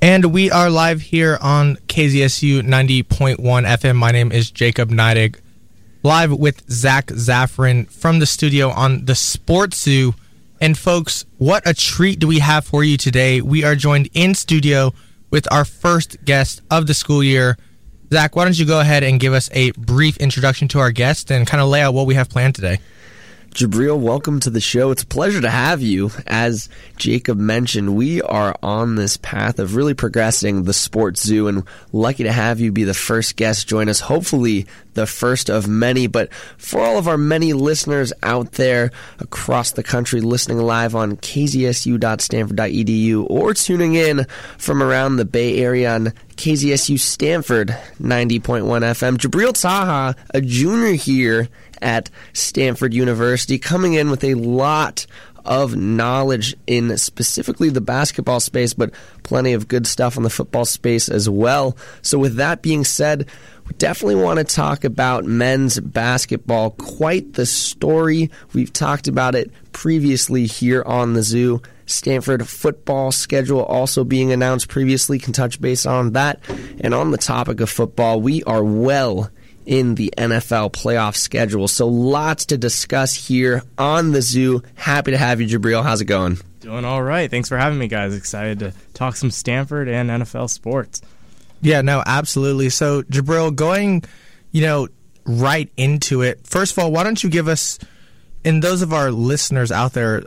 And we are live here on KZSU 90.1 FM. My name is Jacob Neidig, live with Zach Zaffron from the studio on the Sports Zoo. And folks, what a treat do we have for you today? We are joined in studio with our first guest of the school year. Zach, why don't you go ahead and give us a brief introduction to our guest and kind of lay out what we have planned today? Jibriel, welcome to the show. It's a pleasure to have you. As Jacob mentioned, we are on this path of really progressing the sports zoo and lucky to have you be the first guest join us. Hopefully the first of many, but for all of our many listeners out there across the country listening live on kzsu.stanford.edu or tuning in from around the Bay Area on KZSU Stanford 90.1 FM. Jibriel Taha, a junior here at Stanford University, coming in with a lot of knowledge in specifically the basketball space, but plenty of good stuff on the football space as well. So, with that being said, we definitely want to talk about men's basketball. Quite the story. We've talked about it previously here on the zoo. Stanford football schedule also being announced previously. Can touch base on that. And on the topic of football, we are well in the NFL playoff schedule. So lots to discuss here on the zoo. Happy to have you, Jibriel. How's it going? Doing all right. Thanks for having me, guys. Excited to talk some Stanford and NFL sports. Yeah, no, absolutely. So, Jibriel, going, you know, right into it. First of all, why don't you give us, and those of our listeners out there,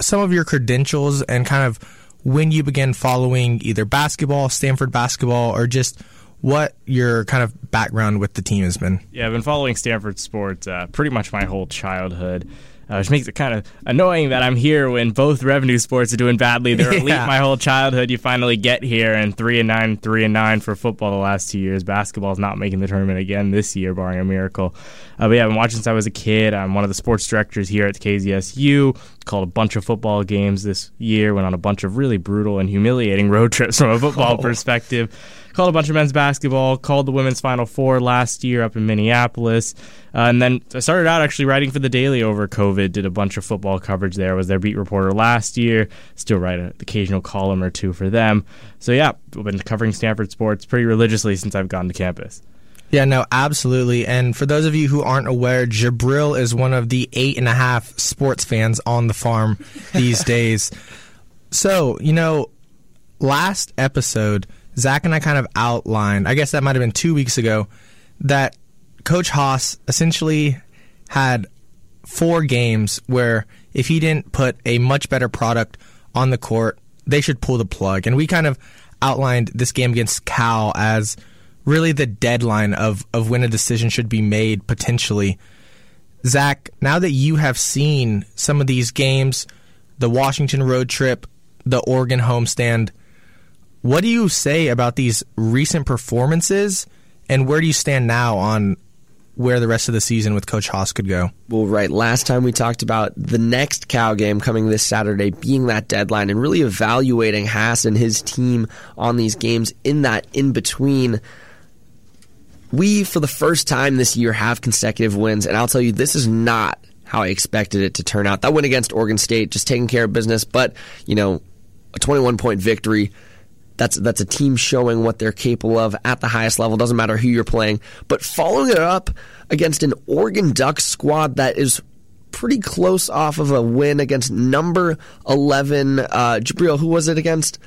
some of your credentials and kind of when you began following either basketball, Stanford basketball, or just what your kind of background with the team has been. Yeah, I've been following Stanford sports uh, pretty much my whole childhood. Uh, which makes it kind of annoying that I'm here when both revenue sports are doing badly. They're elite yeah. my whole childhood. You finally get here, and three and nine, three and nine for football the last two years. Basketball is not making the tournament again this year, barring a miracle. Uh, but yeah, I've been watching since I was a kid. I'm one of the sports directors here at KZSU. Called a bunch of football games this year. Went on a bunch of really brutal and humiliating road trips from a football oh. perspective called a bunch of men's basketball, called the women's Final Four last year up in Minneapolis, uh, and then I started out actually writing for the Daily over COVID. Did a bunch of football coverage there. Was their beat reporter last year. Still write an occasional column or two for them. So yeah, I've been covering Stanford sports pretty religiously since I've gone to campus. Yeah, no, absolutely. And for those of you who aren't aware, Jibriel is one of the eight and a half sports fans on the farm these days. So, you know, last episode, Zach and I kind of outlined, I guess that might have been two weeks ago, that Coach Haase essentially had four games where if he didn't put a much better product on the court, they should pull the plug. And we kind of outlined this game against Cal as really the deadline of, of when a decision should be made potentially. Zach, now that you have seen some of these games, the Washington road trip, the Oregon homestand, what do you say about these recent performances, and where do you stand now on where the rest of the season with Coach Haase could go? Well, right. Last time we talked about the next Cal game coming this Saturday being that deadline and really evaluating Haase and his team on these games in that in between. We, for the first time this year, have consecutive wins, and I'll tell you, this is not how I expected it to turn out. That win against Oregon State, just taking care of business, but, you know, a 21 point victory that's that's a team showing what they're capable of at the highest level. Doesn't matter who you're playing, but following it up against an Oregon Ducks squad that is pretty close off of a win against number eleven. Uh, Jibriel, who was it against?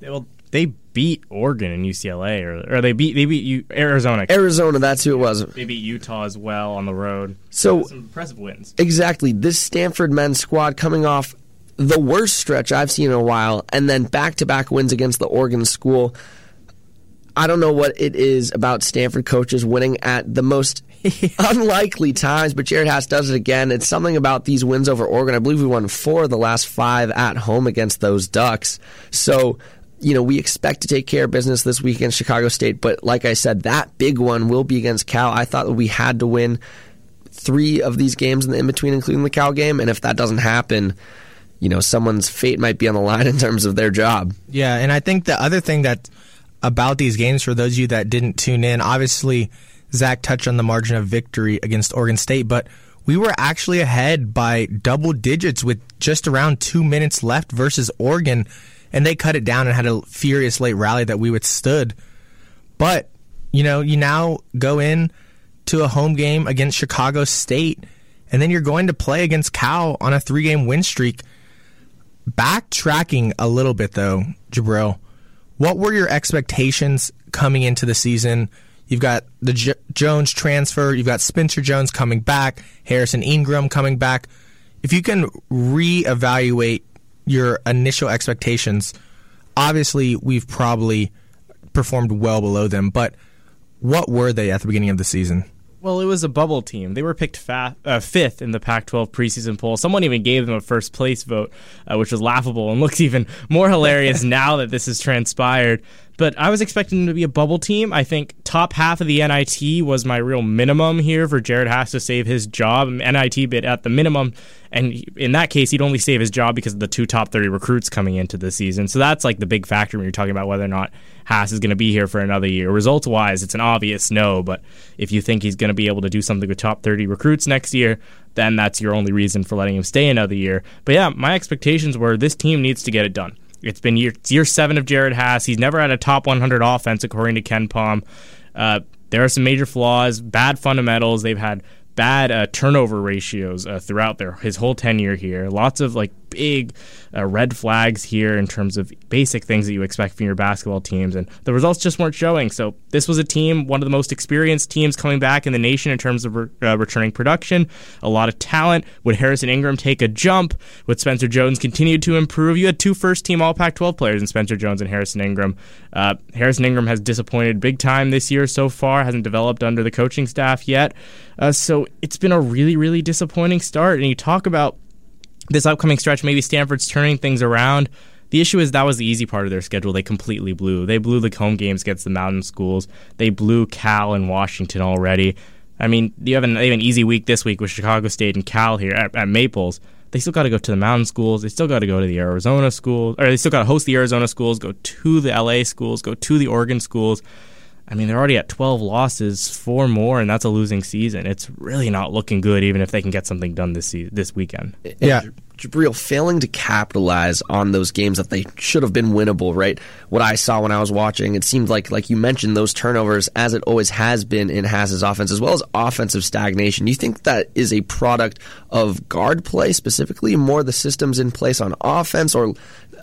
Well, they beat Oregon and UCLA, or, or they beat they beat you, Arizona. Arizona, that's who it was. They beat Utah as well on the road. So impressive wins. Exactly. This Stanford men's squad coming off the worst stretch I've seen in a while, and then back to back wins against the Oregon school. I don't know what it is about Stanford coaches winning at the most unlikely times, but Jerod Haase does it again. It's something about these wins over Oregon. I believe we won four of the last five at home against those Ducks. So, you know, we expect to take care of business this week against Chicago State, but like I said, that big one will be against Cal. I thought that we had to win three of these games in the in between, including the Cal game, and if that doesn't happen, you know someone's fate might be on the line in terms of their job. Yeah, and I think the other thing that about these games for those of you that didn't tune in, obviously Zach touched on the margin of victory against Oregon State, but we were actually ahead by double digits with just around two minutes left versus Oregon. and they cut it down and had a furious late rally that we withstood. But you know, you now go in to a home game against Chicago State, and then you're going to play against Cal on a three game win streak. Backtracking a little bit though, Jibriel, what were your expectations coming into the season? You've got the J- Jones transfer, you've got Spencer Jones coming back, Harrison Ingram coming back. If you can reevaluate your initial expectations, obviously we've probably performed well below them, but what were they at the beginning of the season? Well, it was a bubble team. They were picked fa- uh, fifth in the Pac 12 preseason poll. Someone even gave them a first place vote, uh, which was laughable and looks even more hilarious now that this has transpired. But I was expecting them to be a bubble team. I think top half of the NIT was my real minimum here for Jerod Haase to save his job. NIT bid at the minimum. And in that case, he'd only save his job because of the two top 30 recruits coming into the season. So that's like the big factor when you're talking about whether or not Haase is going to be here for another year. Results wise, it's an obvious no. But if you think he's going to be able to do something with top 30 recruits next year, then that's your only reason for letting him stay another year. But yeah, my expectations were this team needs to get it done. It's been year, year seven of Jerod Haase. He's never had a top 100 offense, according to KenPom. Uh, there are some major flaws, bad fundamentals. They've had bad uh, turnover ratios uh, throughout their his whole tenure here. Lots of like big uh, red flags here in terms of basic things that you expect from your basketball teams, and the results just weren't showing. So this was a team, one of the most experienced teams coming back in the nation in terms of re- uh, returning production. A lot of talent. Would Harrison Ingram take a jump? Would Spencer Jones continue to improve? You had two first team All Pac-12 players in Spencer Jones and Harrison Ingram. Uh, Harrison Ingram has disappointed big time this year so far. Hasn't developed under the coaching staff yet. Uh, so it's been a really, really disappointing start. And you talk about this upcoming stretch, maybe Stanford's turning things around. The issue is that was the easy part of their schedule. They completely blew. They blew the home games against the mountain schools. They blew Cal and Washington already. I mean, you have an, have an easy week this week with Chicago State and Cal here at, at Maples. They still got to go to the mountain schools. They still got to go to the Arizona schools, or they still got to host the Arizona schools, go to the LA schools, go to the Oregon schools. I mean, they're already at 12 losses, four more, and that's a losing season. It's really not looking good, even if they can get something done this se- this weekend. Eh, eh, yeah. Jibriel failing to capitalize on those games that they should have been winnable, right? What I saw when I was watching, it seemed like, like you mentioned, those turnovers, as it always has been in Haase's offense, as well as offensive stagnation. Do you think that is a product of guard play specifically, more the systems in place on offense, or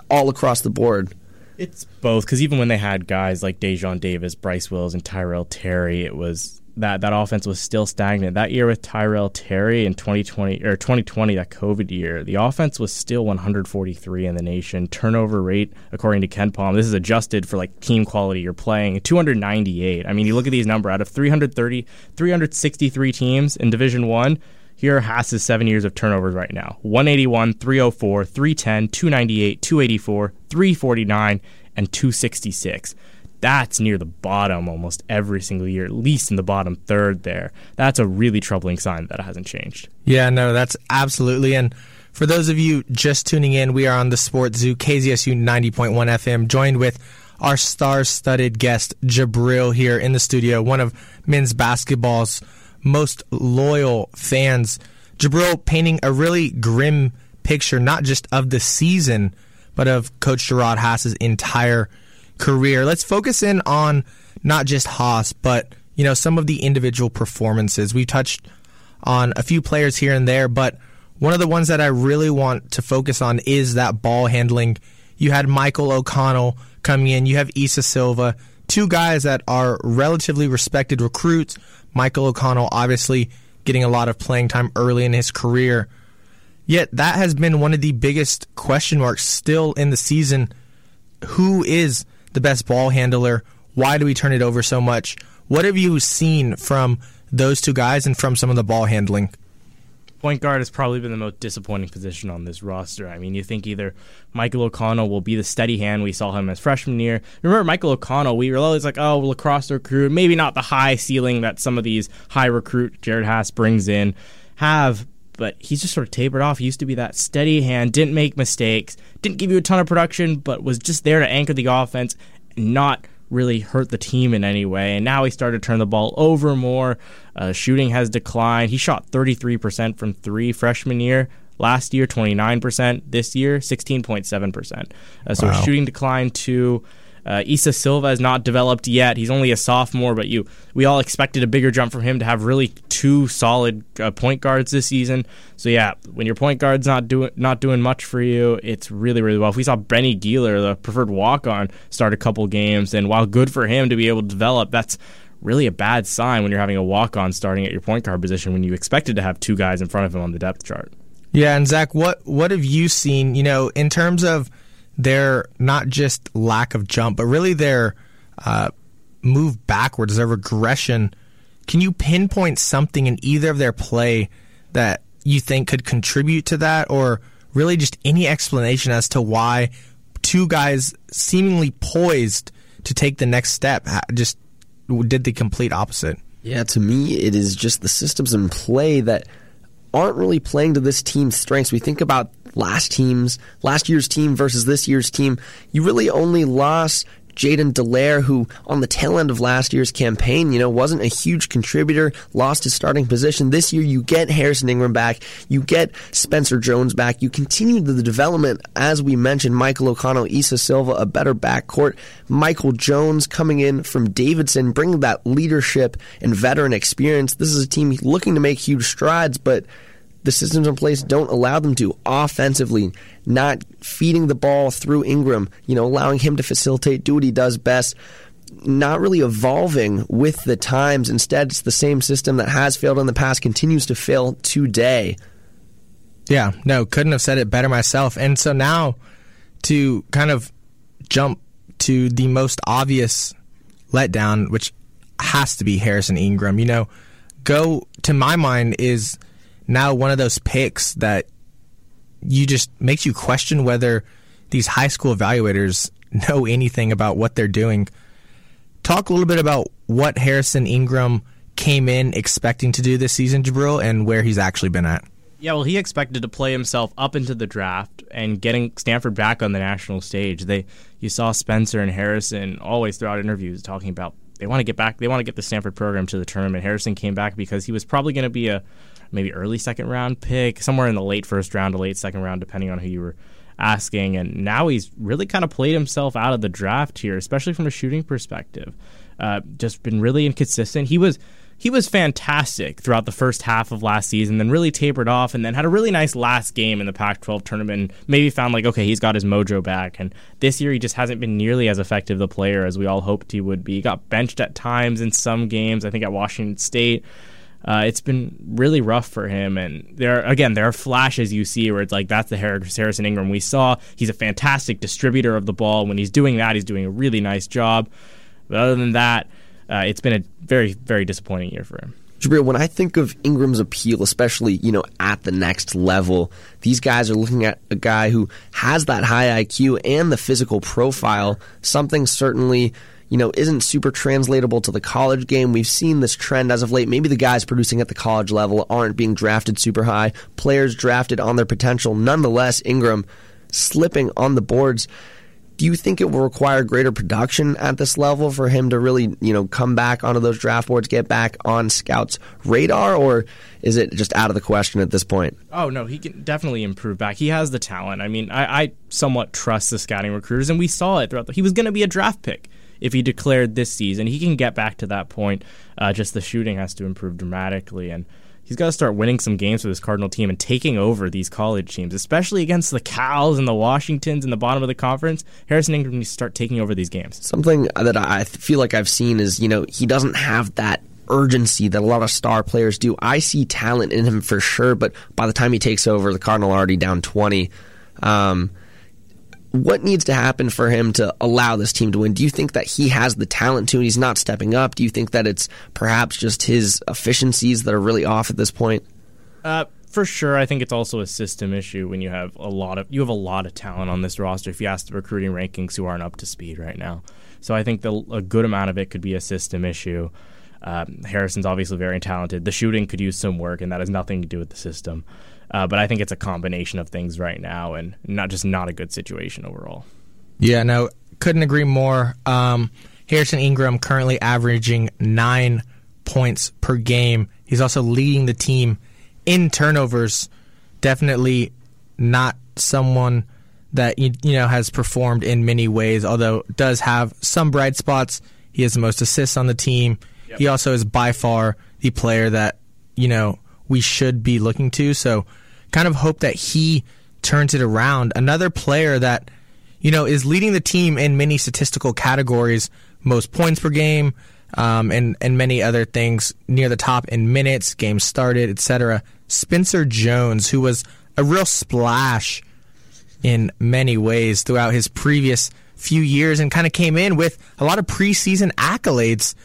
all across the board? It's both because even when they had guys like Daejon Davis, Bryce Wills, and Tyrell Terry, it was that that offense was still stagnant. That year with Tyrell Terry in 2020 or 2020, that COVID year, the offense was still 143 in the nation. Turnover rate, according to KenPom, this is adjusted for like team quality you're playing, 298. I mean, you look at these numbers out of 330, 363 teams in Division One. Here are Haase's seven years of turnovers right now 181, 304, 310, 298, 284, 349, and 266. That's near the bottom almost every single year, at least in the bottom third there. That's a really troubling sign that hasn't changed. Yeah, no, that's absolutely. And for those of you just tuning in, we are on the Sports Zoo, KZSU 90.1 FM, joined with our star studded guest, Jibriel, here in the studio, one of men's basketball's most loyal fans. Jibriel painting a really grim picture, not just of the season, but of Coach Gerard Haase's entire career. Let's focus in on not just Haase, but you know some of the individual performances. We touched on a few players here and there, but one of the ones that I really want to focus on is that ball handling. You had Michael O'Connell coming in. You have Isa Silva, two guys that are relatively respected recruits. Michael O'Connell obviously getting a lot of playing time early in his career. Yet that has been one of the biggest question marks still in the season. Who is the best ball handler? Why do we turn it over so much? What have you seen from those two guys and from some of the ball handling? Point guard has probably been the most disappointing position on this roster. I mean, you think either Michael O'Connell will be the steady hand we saw him as freshman year. Remember Michael O'Connell? We were always like, oh, lacrosse recruit, maybe not the high ceiling that some of these high recruit Jerod Haase brings in have, but he's just sort of tapered off. He used to be that steady hand, didn't make mistakes, didn't give you a ton of production, but was just there to anchor the offense, not really hurt the team in any way. And now he started to turn the ball over more. Uh, shooting has declined. He shot 33% from three freshman year. Last year, 29%. This year, 16.7%. Uh, so Wow. shooting declined to uh, Isa Silva has not developed yet. He's only a sophomore, but you we all expected a bigger jump from him to have really two solid uh, point guards this season. So yeah, when your point guard's not doing not doing much for you, it's really really well. If we saw Benny Gealer, the preferred walk on, start a couple games, and while good for him to be able to develop, that's really a bad sign when you're having a walk on starting at your point guard position when you expected to have two guys in front of him on the depth chart. Yeah, and Zach, what what have you seen? You know, in terms of their not just lack of jump, but really their uh, move backwards, their regression. Can you pinpoint something in either of their play that you think could contribute to that, or really just any explanation as to why two guys seemingly poised to take the next step just did the complete opposite? Yeah, to me, it is just the systems in play that aren't really playing to this team's strengths. We think about last team's last year's team versus this year's team. You really only lost Jaiden Delaire, who on the tail end of last year's campaign, you know, wasn't a huge contributor, lost his starting position. This year, you get Harrison Ingram back, you get Spencer Jones back, you continue the development, as we mentioned, Michael O'Connell, Isa Silva, a better backcourt, Michael Jones coming in from Davidson, bringing that leadership and veteran experience. This is a team looking to make huge strides, but the systems in place don't allow them to offensively, not feeding the ball through Ingram, you know, allowing him to facilitate, do what he does best, not really evolving with the times. Instead, it's the same system that has failed in the past, continues to fail today. Yeah, no, couldn't have said it better myself. And so now to kind of jump to the most obvious letdown, which has to be Harrison Ingram. You know, go to my mind is now one of those picks that you just makes you question whether these high school evaluators know anything about what they're doing. Talk a little bit about what Harrison Ingram came in expecting to do this season, Jibriel, and where he's actually been at. Yeah, well, he expected to play himself up into the draft and getting Stanford back on the national stage. They, you saw Spencer and Harrison always throughout interviews talking about they want to get back, they want to get the Stanford program to the tournament. Harrison came back because he was probably going to be a maybe early second round pick, somewhere in the late first round to late second round, depending on who you were asking. And now he's really kind of played himself out of the draft here, especially from a shooting perspective. Uh, just been really inconsistent. He was he was fantastic throughout the first half of last season, then really tapered off, and then had a really nice last game in the Pac-12 tournament. And maybe found like, okay, he's got his mojo back. And this year, he just hasn't been nearly as effective the player as we all hoped he would be. He got benched at times in some games. I think at Washington State. Uh, it's been really rough for him, and there again there are flashes you see where it's like that's the Harrison Ingram we saw. He's a fantastic distributor of the ball. When he's doing that, he's doing a really nice job. But other than that, uh, it's been a very very disappointing year for him. Jibriel, when I think of Ingram's appeal, especially you know at the next level, these guys are looking at a guy who has that high IQ and the physical profile. Something certainly you know isn't super translatable to the college game. We've seen this trend as of late. Maybe the guys producing at the college level aren't being drafted super high. Players drafted on their potential. Nonetheless, Ingram slipping on the boards. Do you think it will require greater production at this level for him to really, you know, come back onto those draft boards, get back on scouts' radar, or is it just out of the question at this point? Oh no, he can definitely improve back. He has the talent. I mean, I, I somewhat trust the scouting recruiters, and we saw it throughout. The, he was going to be a draft pick if he declared this season. He can get back to that point. Uh, just the shooting has to improve dramatically, and he's got to start winning some games for this Cardinal team and taking over these college teams, especially against the Cals and the Washingtons in the bottom of the conference. Harrison Ingram needs to start taking over these games. Something that I feel like I've seen is, you know, he doesn't have that urgency that a lot of star players do. I see talent in him for sure, but by the time he takes over, the Cardinal are already down 20. Um, what needs to happen for him to allow this team to win? Do you think that he has the talent to and he's not stepping up? Do you think that it's perhaps just his efficiencies that are really off at this point? Uh, for sure, I think it's also a system issue when you have a lot of you have a lot of talent on this roster. If you ask the recruiting rankings, who aren't up to speed right now, so I think the, a good amount of it could be a system issue. Um, Harrison's obviously very talented. The shooting could use some work, and that has nothing to do with the system. Uh, but I think it's a combination of things right now, and not just not a good situation overall. Yeah, no, couldn't agree more. Um, Harrison Ingram currently averaging nine points per game. He's also leading the team in turnovers definitely not someone that you, you know has performed in many ways, although does have some bright spots. He has the most assists on the team. Yep. He also is by far the player that you know we should be looking to. So, kind of hope that he turns it around. Another player that you know is leading the team in many statistical categories, most points per game, um, and and many other things near the top in minutes, games started, etc. Spencer Jones, who was a real splash in many ways throughout his previous few years and kind of came in with a lot of preseason accolades.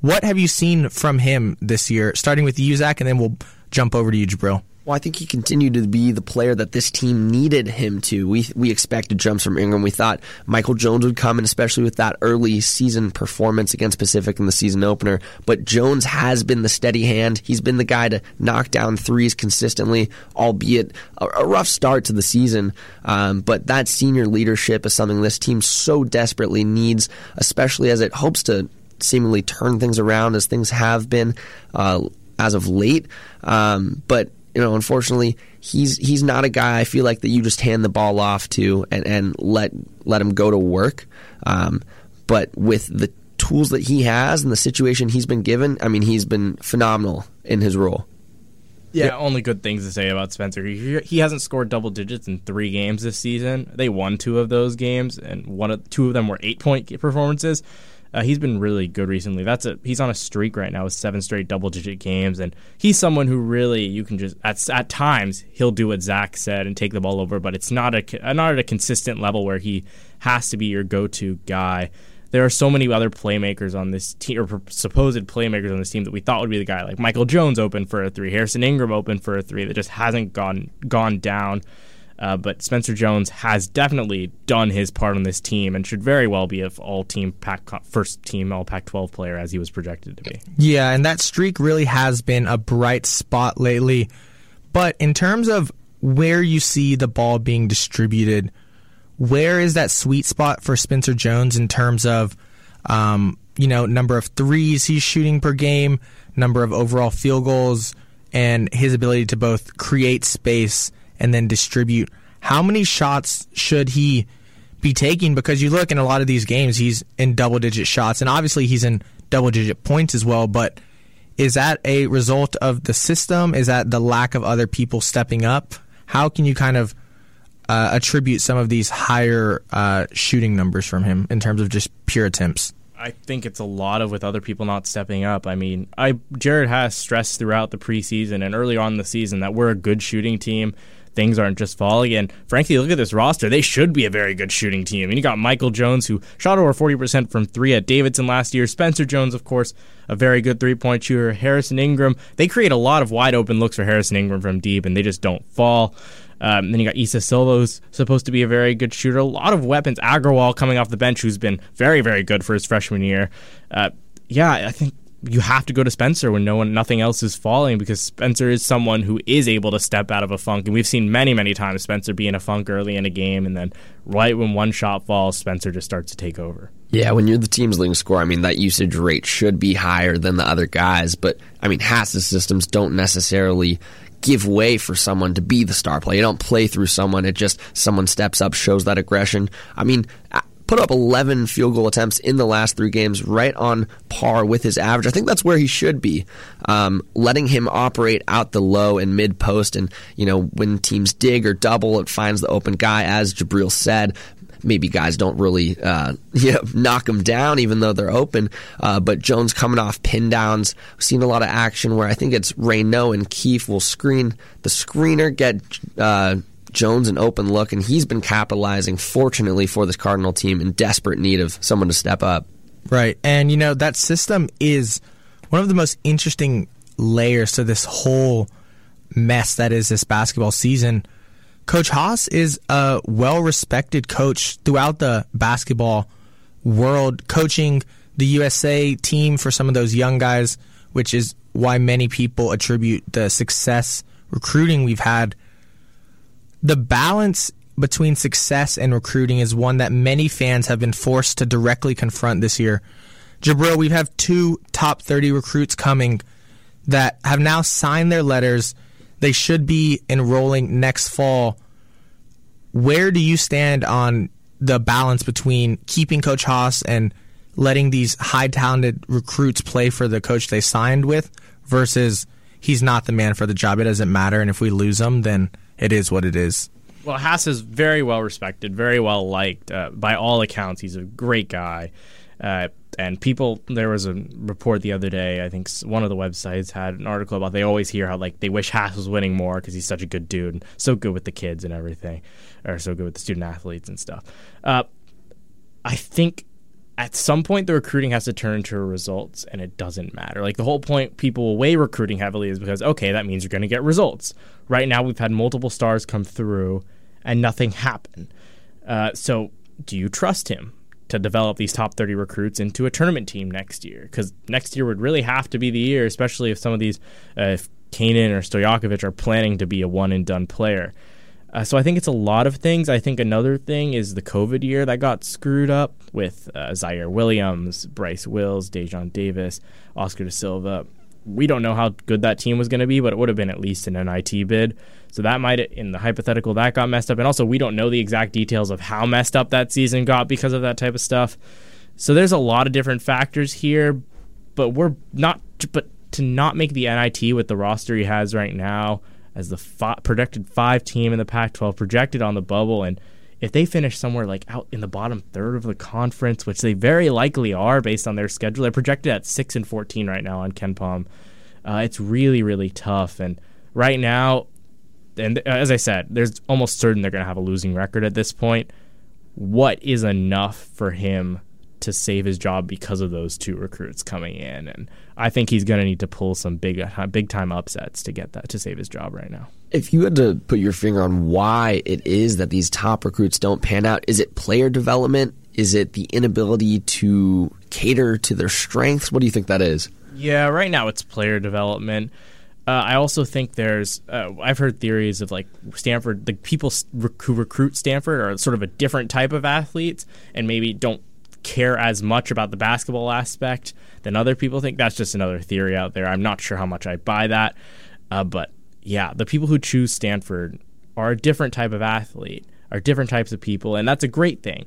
What have you seen from him this year, starting with you, Zach, and then we'll jump over to you, Jibriel? Well, I think he continued to be the player that this team needed him to. We we expected jumps from Ingram. We thought Michael Jones would come, and especially with that early season performance against Pacific in the season opener. But Jones has been the steady hand. He's been the guy to knock down threes consistently, albeit a, a rough start to the season. Um, but that senior leadership is something this team so desperately needs, especially as it hopes to seemingly turn things around as things have been uh, as of late. Um, but you know, unfortunately, he's he's not a guy I feel like that you just hand the ball off to and, and let let him go to work. Um, but with the tools that he has and the situation he's been given, I mean, he's been phenomenal in his role. Yeah, yeah, only good things to say about Spencer. He, he hasn't scored double digits in three games this season. They won two of those games, and one of two of them were eight point performances. Uh, he's been really good recently. That's a he's on a streak right now with seven straight double digit games, and he's someone who really you can just at at times he'll do what Zach said and take the ball over, but it's not a not at a consistent level where he has to be your go to guy. There are so many other playmakers on this team, or supposed playmakers on this team that we thought would be the guy, like Michael Jones open for a three, Harrison Ingram open for a three, that just hasn't gone gone down. Uh, but Spencer Jones has definitely done his part on this team and should very well be a all team first team all Pac 12 player as he was projected to be. Yeah, and that streak really has been a bright spot lately. But in terms of where you see the ball being distributed, where is that sweet spot for Spencer Jones in terms of, um, you know, number of threes he's shooting per game, number of overall field goals, and his ability to both create space and then distribute. How many shots should he be taking? Because you look in a lot of these games, he's in double digit shots, and obviously he's in double digit points as well. But is that a result of the system? Is that the lack of other people stepping up? How can you kind of uh, attribute some of these higher uh, shooting numbers from him in terms of just pure attempts? I think it's a lot of with other people not stepping up. I mean, I Jerod has stressed throughout the preseason and early on the season that we're a good shooting team things aren't just falling. And frankly, look at this roster. They should be a very good shooting team. And you got Michael Jones, who shot over 40% from three at Davidson last year. Spencer Jones, of course, a very good three point shooter. Harrison Ingram. They create a lot of wide open looks for Harrison Ingram from deep, and they just don't fall. Um, then you got Isa Silva, who's supposed to be a very good shooter. A lot of weapons. Agarwal coming off the bench, who's been very, very good for his freshman year. Uh, yeah, I think you have to go to Spencer when no one nothing else is falling because Spencer is someone who is able to step out of a funk and we've seen many many times Spencer be in a funk early in a game and then right when one shot falls Spencer just starts to take over. Yeah, when you're the team's leading scorer, I mean that usage rate should be higher than the other guys, but I mean Haase's systems don't necessarily give way for someone to be the star player. You don't play through someone; it just someone steps up, shows that aggression. I mean, put up 11 field goal attempts in the last three games, right on par with his average. I think that's where he should be. Um, letting him operate out the low and mid post, and you know when teams dig or double, it finds the open guy. As Jibriel said, maybe guys don't really uh, you know, knock them down even though they're open. Uh, but Jones coming off pin downs, We've seen a lot of action where I think it's Raynaud and Keefe will screen the screener, get uh, Jones an open look, and he's been capitalizing, fortunately, for this Cardinal team in desperate need of someone to step up. Right. And, you know, that system is one of the most interesting layers to this whole mess that is this basketball season. Coach Haase is a well respected coach throughout the basketball world, coaching the USA team for some of those young guys, which is why many people attribute the success recruiting we've had the balance between success and recruiting is one that many fans have been forced to directly confront this year. Jibriel, we have two top 30 recruits coming that have now signed their letters. They should be enrolling next fall. Where do you stand on the balance between keeping Coach Haase and letting these high talented recruits play for the coach they signed with versus he's not the man for the job. It doesn't matter. And if we lose him, then it is what it is. Well, Haase is very well respected, very well liked uh, by all accounts. He's a great guy. Uh, and people, there was a report the other day. I think one of the websites had an article about they always hear how like they wish Haase was winning more because he's such a good dude, and so good with the kids and everything, or so good with the student athletes and stuff. Uh, I think at some point the recruiting has to turn to results and it doesn't matter. Like the whole point people weigh recruiting heavily is because okay, that means you're going to get results. Right now we've had multiple stars come through and nothing happened. Uh, so do you trust him to develop these top 30 recruits into a tournament team next year? Because next year would really have to be the year, especially if some of these, uh, if Kanaan or Stojakovic are planning to be a one and done player. Uh, so I think it's a lot of things. I think another thing is the COVID year that got screwed up with uh, Ziaire Williams, Bryce Wills, Daejon Davis, Oscar da Silva. We don't know how good that team was going to be, but it would have been at least an NIT bid. So that might, in the hypothetical, that got messed up. And also, we don't know the exact details of how messed up that season got because of that type of stuff. So there's a lot of different factors here, but we're not. But to not make the NIT with the roster he has right now as the projected five team in the Pac-12, projected on the bubble, and if they finish somewhere like out in the bottom third of the conference, which they very likely are based on their schedule, they're projected at six and fourteen right now on KenPom. Uh, it's really really tough, and right now, and as I said, there's almost certain they're going to have a losing record at this point. What is enough for him to save his job because of those two recruits coming in, and I think he's going to need to pull some big, uh, big time upsets to get that to save his job right now. If you had to put your finger on why it is that these top recruits don't pan out, is it player development? Is it the inability to cater to their strengths? What do you think that is? Yeah, right now it's player development. Uh, I also think there's uh, I've heard theories of like Stanford the people who recruit Stanford are sort of a different type of athletes and maybe don't care as much about the basketball aspect than other people think. That's just another theory out there. I'm not sure how much I buy that. Uh, but yeah, the people who choose Stanford are a different type of athlete, are different types of people, and that's a great thing.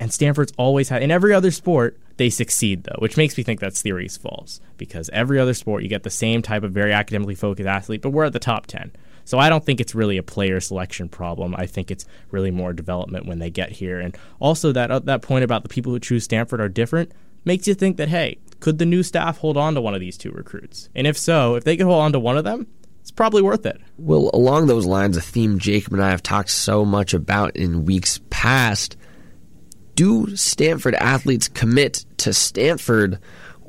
And Stanford's always had, in every other sport, they succeed though, which makes me think that theory is false because every other sport you get the same type of very academically focused athlete, but we're at the top 10. So I don't think it's really a player selection problem. I think it's really more development when they get here. And also that uh, that point about the people who choose Stanford are different makes you think that hey, could the new staff hold on to one of these two recruits? And if so, if they could hold on to one of them, it's probably worth it. Well, along those lines, a theme Jacob and I have talked so much about in weeks past. Do Stanford athletes commit to Stanford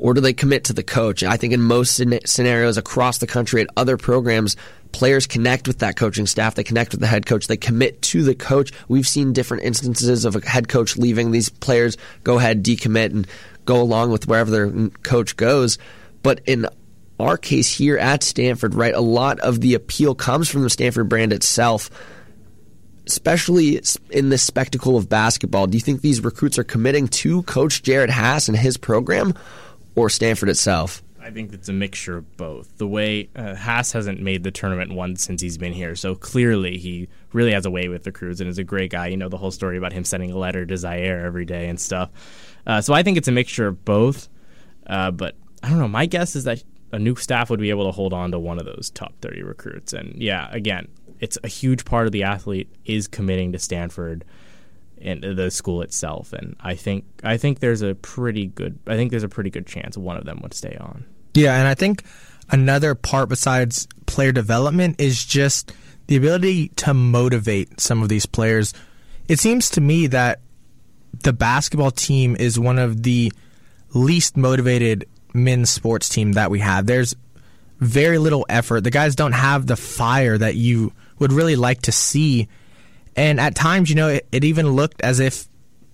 or do they commit to the coach? I think in most scenarios across the country at other programs, players connect with that coaching staff. They connect with the head coach. They commit to the coach. We've seen different instances of a head coach leaving. These players go ahead, decommit, and go along with wherever their coach goes. But in our case here at Stanford, right, a lot of the appeal comes from the Stanford brand itself, especially in the spectacle of basketball. Do you think these recruits are committing to Coach Jerod Haase and his program or Stanford itself? I think it's a mixture of both. The way uh, Haase hasn't made the tournament once since he's been here, so clearly he really has a way with the crews and is a great guy. You know the whole story about him sending a letter to Ziaire every day and stuff. Uh, so I think it's a mixture of both. Uh, but I don't know. My guess is that a new staff would be able to hold on to one of those top 30 recruits. And yeah, again, it's a huge part of the athlete is committing to Stanford and the school itself and I think I think there's a pretty good I think there's a pretty good chance one of them would stay on. Yeah, and I think another part besides player development is just the ability to motivate some of these players. It seems to me that the basketball team is one of the least motivated men's sports team that we have. There's very little effort. The guys don't have the fire that you would really like to see. And at times, you know, it, it even looked as if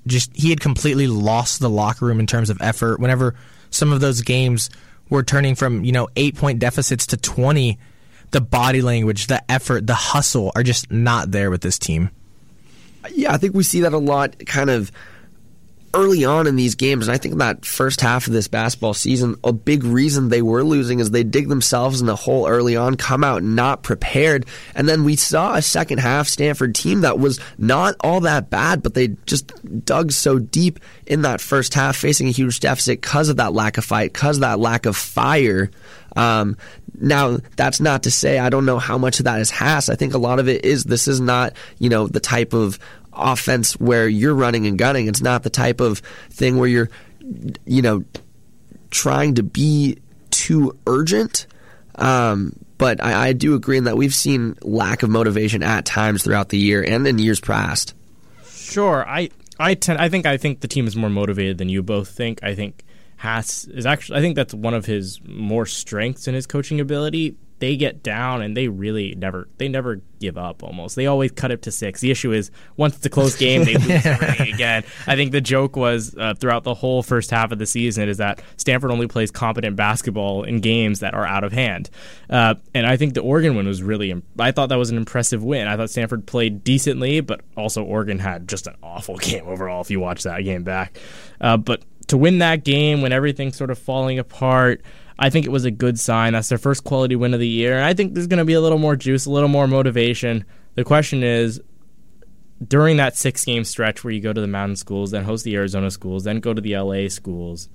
just he had completely lost the locker room in terms of effort. Whenever some of those games we're turning from, you know, eight point deficits to 20. The body language, the effort, the hustle are just not there with this team. Yeah, I think we see that a lot kind of early on in these games, and I think that first half of this basketball season, a big reason they were losing is they dig themselves in the hole early on, come out not prepared, and then we saw a second half Stanford team that was not all that bad, but they just dug so deep in that first half, facing a huge deficit because of that lack of fight, because of that lack of fire. Um, now, that's not to say I don't know how much of that is Haase. I think a lot of it is this is not, you know, the type of offense where you're running and gunning. It's not the type of thing where you're, you know, trying to be too urgent. Um, but I, I do agree in that we've seen lack of motivation at times throughout the year and in years past. Sure, I I tend I think I think the team is more motivated than you both think. I think Haase is actually I think that's one of his more strengths in his coaching ability they get down and they really never they never give up almost. They always cut it to six. The issue is once it's a close game they lose everything again. I think the joke was uh, throughout the whole first half of the season is that stanford only plays competent basketball in games that are out of hand. Uh, and i think the oregon win was really imp- i thought that was an impressive win. I thought stanford played decently but also oregon had just an awful game overall if you watch that game back. Uh, but to win that game when everything's sort of falling apart I think it was a good sign. That's their first quality win of the year. And I think there's going to be a little more juice, a little more motivation. The question is during that six game stretch where you go to the mountain schools, then host the Arizona schools, then go to the LA schools,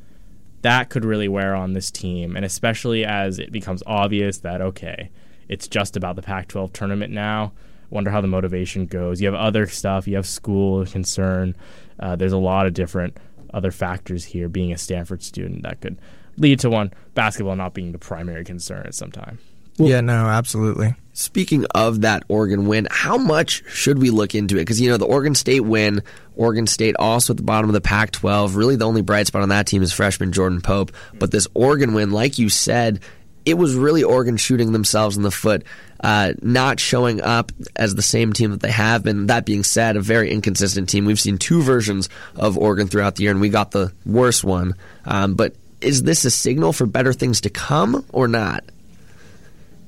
that could really wear on this team. And especially as it becomes obvious that, okay, it's just about the Pac 12 tournament now. Wonder how the motivation goes. You have other stuff, you have school concern. Uh, there's a lot of different other factors here being a Stanford student that could lead to one basketball not being the primary concern at some time. Well, yeah, no, absolutely. Speaking of that Oregon win, how much should we look into it? Because, you know, the Oregon State win, Oregon State also at the bottom of the Pac 12. Really, the only bright spot on that team is freshman Jordan Pope. But this Oregon win, like you said, it was really Oregon shooting themselves in the foot, uh, not showing up as the same team that they have been. That being said, a very inconsistent team. We've seen two versions of Oregon throughout the year, and we got the worst one. Um, but is this a signal for better things to come or not?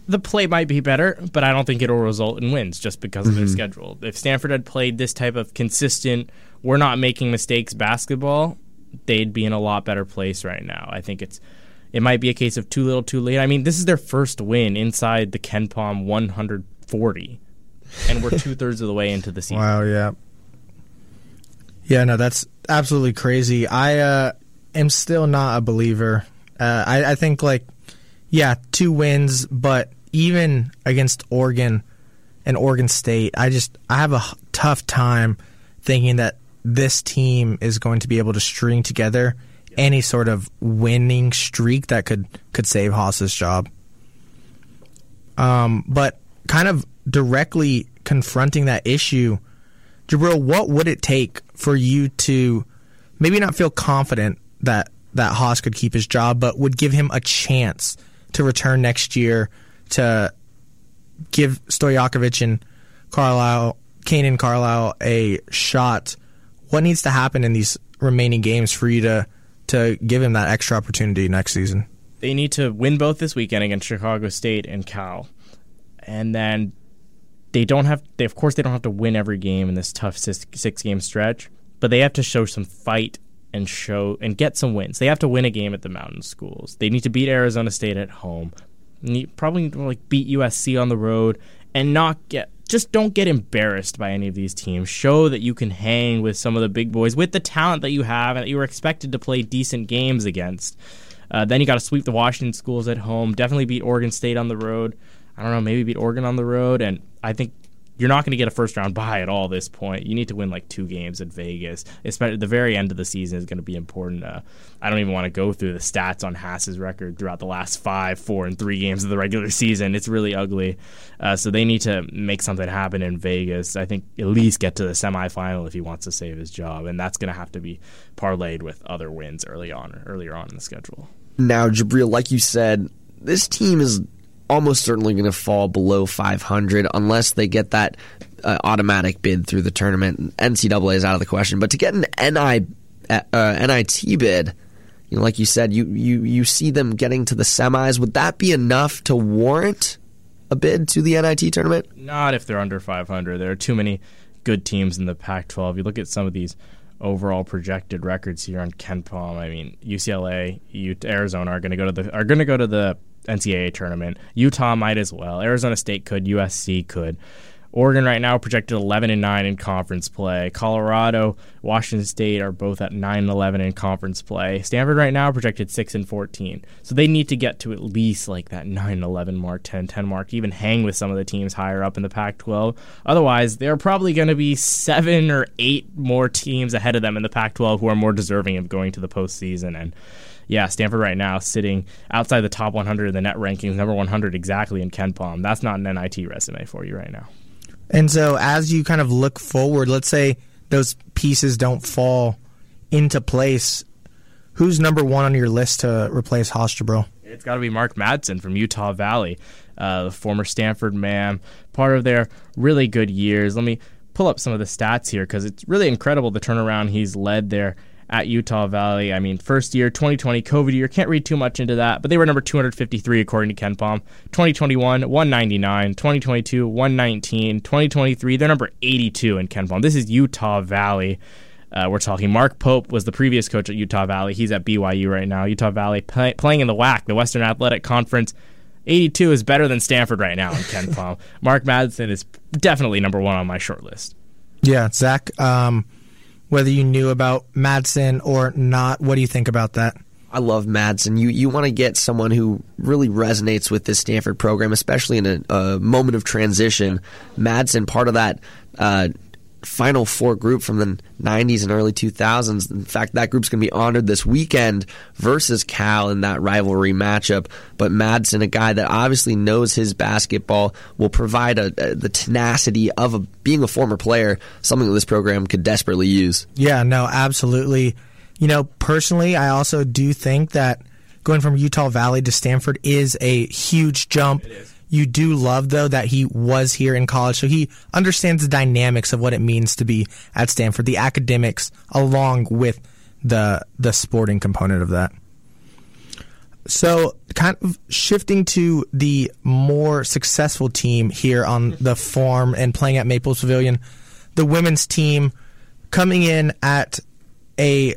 The play might be better, but I don't think it'll result in wins just because of mm-hmm. their schedule. If Stanford had played this type of consistent, we're not making mistakes basketball, they'd be in a lot better place right now. I think it's it might be a case of too little, too late. I mean, this is their first win inside the KenPom 140, and we're two thirds of the way into the season. Wow, yeah, yeah, no, that's absolutely crazy. I uh, am still not a believer. Uh, I, I think like yeah, two wins, but even against Oregon and Oregon State, I just I have a tough time thinking that this team is going to be able to string together any sort of winning streak that could could save Haase's job. Um, but kind of directly confronting that issue, Jibriel, what would it take for you to maybe not feel confident that that Haase could keep his job, but would give him a chance to return next year to give Stojakovic and Carlyle, Kanaan Carlyle, a shot. What needs to happen in these remaining games for you to to give him that extra opportunity next season? They need to win both this weekend against Chicago State and Cal, and then they don't have. They of course they don't have to win every game in this tough six, six game stretch, but they have to show some fight and show and get some wins. They have to win a game at the Mountain Schools. They need to beat Arizona State at home. Need, probably like beat USC on the road and not get just don't get embarrassed by any of these teams. Show that you can hang with some of the big boys with the talent that you have and that you were expected to play decent games against. Uh, then you got to sweep the Washington schools at home. Definitely beat Oregon State on the road. I don't know, maybe beat Oregon on the road. And I think you're not going to get a first round bye at all this point. You need to win like two games at Vegas. Especially the very end of the season is going to be important. Uh, I don't even want to go through the stats on Haase's record throughout the last five, four, and three games of the regular season. It's really ugly. Uh, so they need to make something happen in Vegas. I think at least get to the semifinal if he wants to save his job, and that's going to have to be parlayed with other wins early on, or earlier on in the schedule. Now, Jibriel, like you said, this team is almost certainly going to fall below 500 unless they get that uh, automatic bid through the tournament. NCAA is out of the question, but to get an NI uh, NIT bid, you know, like you said, you, you you see them getting to the semis. Would that be enough to warrant a bid to the NIT tournament? Not if they're under 500. There are too many good teams in the Pac-12. You look at some of these overall projected records here on KenPom. I mean, UCLA, Arizona are going to go to the are going to go to the NCAA tournament. Utah might as well. Arizona State could. USC could. Oregon right now projected 11 and 9 in conference play. Colorado, Washington State are both at 9 and 11 in conference play. Stanford right now projected 6 and 14. So they need to get to at least like that 9 and 11 mark, 10 10 mark, even hang with some of the teams higher up in the Pac 12. Otherwise, there are probably going to be 7 or 8 more teams ahead of them in the Pac 12 who are more deserving of going to the postseason. And yeah, Stanford right now sitting outside the top 100 in the net rankings, number 100 exactly in KenPom. That's not an NIT resume for you right now. And so, as you kind of look forward, let's say those pieces don't fall into place. Who's number one on your list to replace Haase Jibriel? It's got to be Mark Madsen from Utah Valley, uh, the former Stanford man, part of their really good years. Let me pull up some of the stats here because it's really incredible the turnaround he's led there at Utah Valley. I mean, first year, 2020, COVID year, can't read too much into that, but they were number 253 according to KenPom. 2021, 199. 2022, 119. 2023, they're number 82 in KenPom. This is Utah Valley. Uh, we're talking Mark Pope was the previous coach at Utah Valley. He's at BYU right now. Utah Valley play, playing in the WAC, the Western Athletic Conference. 82 is better than Stanford right now in KenPom. Mark Madsen is definitely number one on my short list. Yeah, Zach. Um, whether you knew about Madsen or not. What do you think about that? I love Madsen. You you want to get someone who really resonates with this Stanford program, especially in a, a moment of transition. Madsen, part of that uh, Final Four group from the 90s and early 2000s. In fact, that group's going to be honored this weekend versus Cal in that rivalry matchup. But Madsen, a guy that obviously knows his basketball, will provide a, a, the tenacity of a, being a former player, something that this program could desperately use. Yeah, no, absolutely. You know, personally, I also do think that going from Utah Valley to Stanford is a huge jump. You do love, though, that he was here in college, so he understands the dynamics of what it means to be at Stanford, the academics, along with the the sporting component of that. So, kind of shifting to the more successful team here on the farm and playing at Maples Pavilion, the women's team coming in at a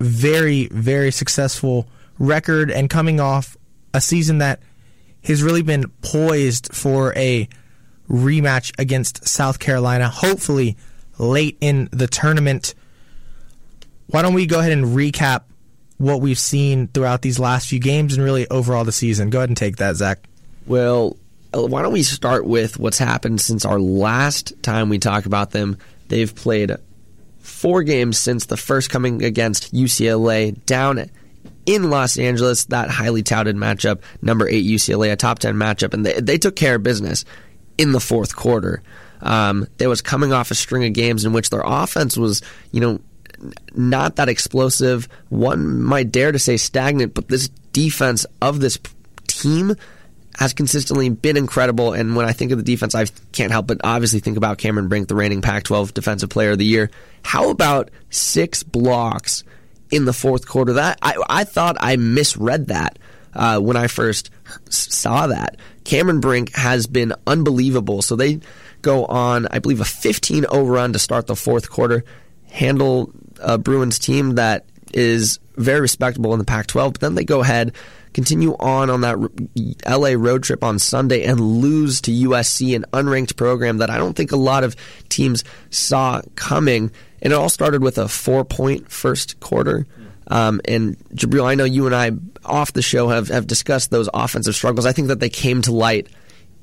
very, very successful record and coming off a season that has really been poised for a rematch against South Carolina, hopefully late in the tournament. Why don't we go ahead and recap what we've seen throughout these last few games and really overall the season? Go ahead and take that, Zach. Well, why don't we start with what's happened since our last time we talked about them? They've played four games since the first coming against UCLA down in Los Angeles, that highly touted matchup, number eight UCLA, a top 10 matchup, and they, they took care of business in the fourth quarter. Um, they was coming off a string of games in which their offense was, you know, not that explosive. One might dare to say stagnant, but this defense of this team has consistently been incredible. And when I think of the defense, I can't help but obviously think about Cameron Brink, the reigning Pac 12 Defensive Player of the Year. How about six blocks in the fourth quarter. That I, I thought I misread that uh, when I first saw that. Cameron Brink has been unbelievable. So they go on, I believe, a 15 0 run to start the fourth quarter, handle a Bruins team that is very respectable in the Pac 12, but then they go ahead, continue on on that LA road trip on Sunday, and lose to USC, an unranked program that I don't think a lot of teams saw coming. And it all started with a four point first quarter. Um, and Jibriel, I know you and I off the show have, have discussed those offensive struggles. I think that they came to light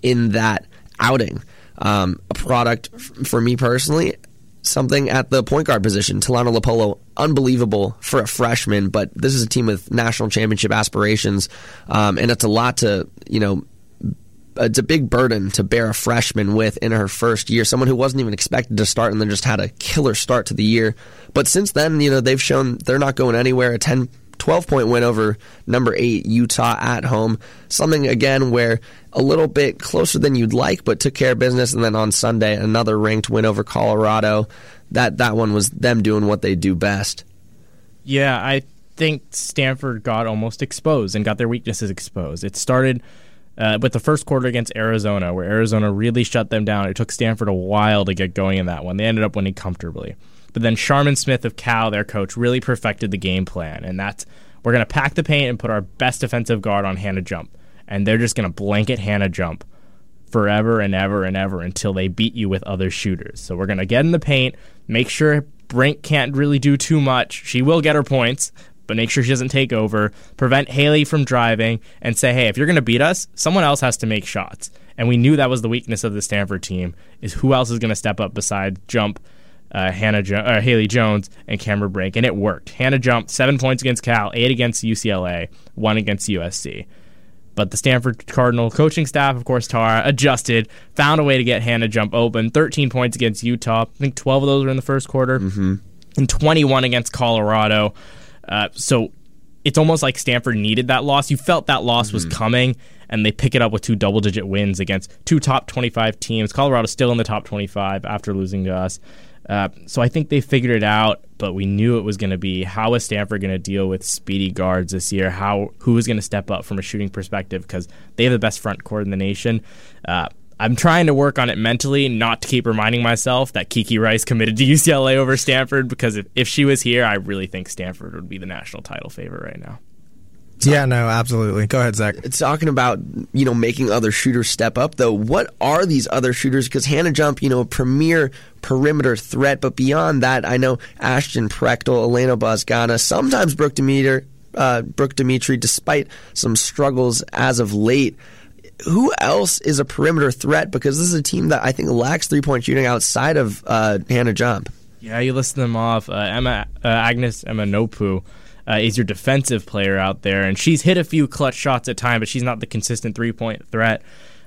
in that outing. Um, a product f- for me personally, something at the point guard position. Talana Lepolo, unbelievable for a freshman, but this is a team with national championship aspirations, um, and it's a lot to you know it's a big burden to bear a freshman with in her first year. Someone who wasn't even expected to start and then just had a killer start to the year. But since then, you know, they've shown they're not going anywhere. A 10, 12 point win over number eight Utah at home. Something again where a little bit closer than you'd like, but took care of business. And then on Sunday, another ranked win over Colorado. That that one was them doing what they do best. Yeah, I think Stanford got almost exposed and got their weaknesses exposed. It started uh, with the first quarter against Arizona, where Arizona really shut them down. It took Stanford a while to get going in that one. They ended up winning comfortably. But then Charmin Smith of Cal, their coach, really perfected the game plan, and that's we're going to pack the paint and put our best defensive guard on Hannah Jump, and they're just going to blanket Hannah Jump forever and ever and ever until they beat you with other shooters. So we're going to get in the paint, make sure Brink can't really do too much. She will get her points, but make sure she doesn't take over. Prevent Haley from driving and say, hey, if you're going to beat us, someone else has to make shots. And we knew that was the weakness of the Stanford team is who else is going to step up besides Jump uh, Hannah jo- uh, Haley Jones and Cameron Brink, and it worked. Hannah jumped seven points against Cal, eight against UCLA, one against USC. But the Stanford Cardinal coaching staff, of course, Tara, adjusted, found a way to get Hannah jump open. 13 points against Utah. I think 12 of those were in the first quarter. Mm-hmm. And 21 against Colorado. Uh, so it's almost like Stanford needed that loss. You felt that loss mm-hmm. was coming, and they pick it up with two double digit wins against two top 25 teams. Colorado's still in the top 25 after losing to us. Uh, so I think they figured it out, but we knew it was going to be how is Stanford going to deal with speedy guards this year? How who is going to step up from a shooting perspective because they have the best front court in the nation. Uh, I'm trying to work on it mentally, not to keep reminding myself that Kiki Rice committed to UCLA over Stanford because if, if she was here, I really think Stanford would be the national title favorite right now. Yeah, no, absolutely. Go ahead, Zach. It's talking about you know making other shooters step up though. What are these other shooters? Because Hannah Jump, you know, premier perimeter threat, but beyond that, I know Ashton Prechtel, Elena Bosgana, sometimes Brooke Demeter, uh, Brooke Demetre, despite some struggles as of late. Who else is a perimeter threat? Because this is a team that I think lacks three point shooting outside of uh, Hannah Jump. Yeah, you list them off. Uh, Emma uh, Agnes Emma-Nnopu uh, is your defensive player out there, and she's hit a few clutch shots at time, but she's not the consistent three point threat.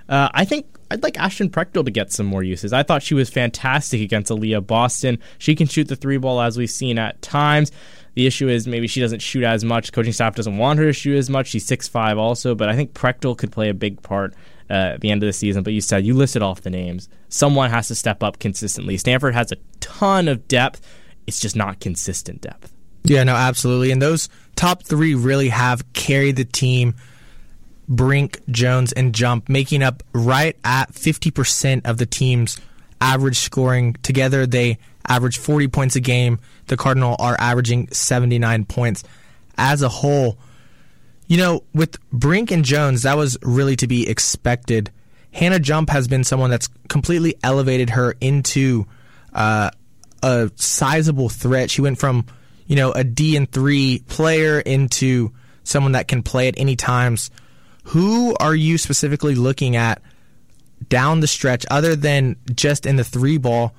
Uh, I think I'd like Ashton Prechtel to get some more uses. I thought she was fantastic against Aaliyah Boston. She can shoot the three ball as we've seen at times. The issue is maybe she doesn't shoot as much. Coaching staff doesn't want her to shoot as much. She's six five also, but I think Prechtel could play a big part uh, at the end of the season. But you said you listed off the names. Someone has to step up consistently. Stanford has a ton of depth. It's just not consistent depth. Yeah, no, absolutely. And those top three really have carried the team. Brink, Jones, and Jump, making up right at 50% of the team's average scoring. Together, they average 40 points a game. The Cardinal are averaging 79 points as a whole. You know, with Brink and Jones, that was really to be expected. Hannah Jump has been someone that's completely elevated her into uh, a sizable threat. She went from you know, a D and three player into someone that can play at any times. Who are you specifically looking at down the stretch, other than just in the three ball,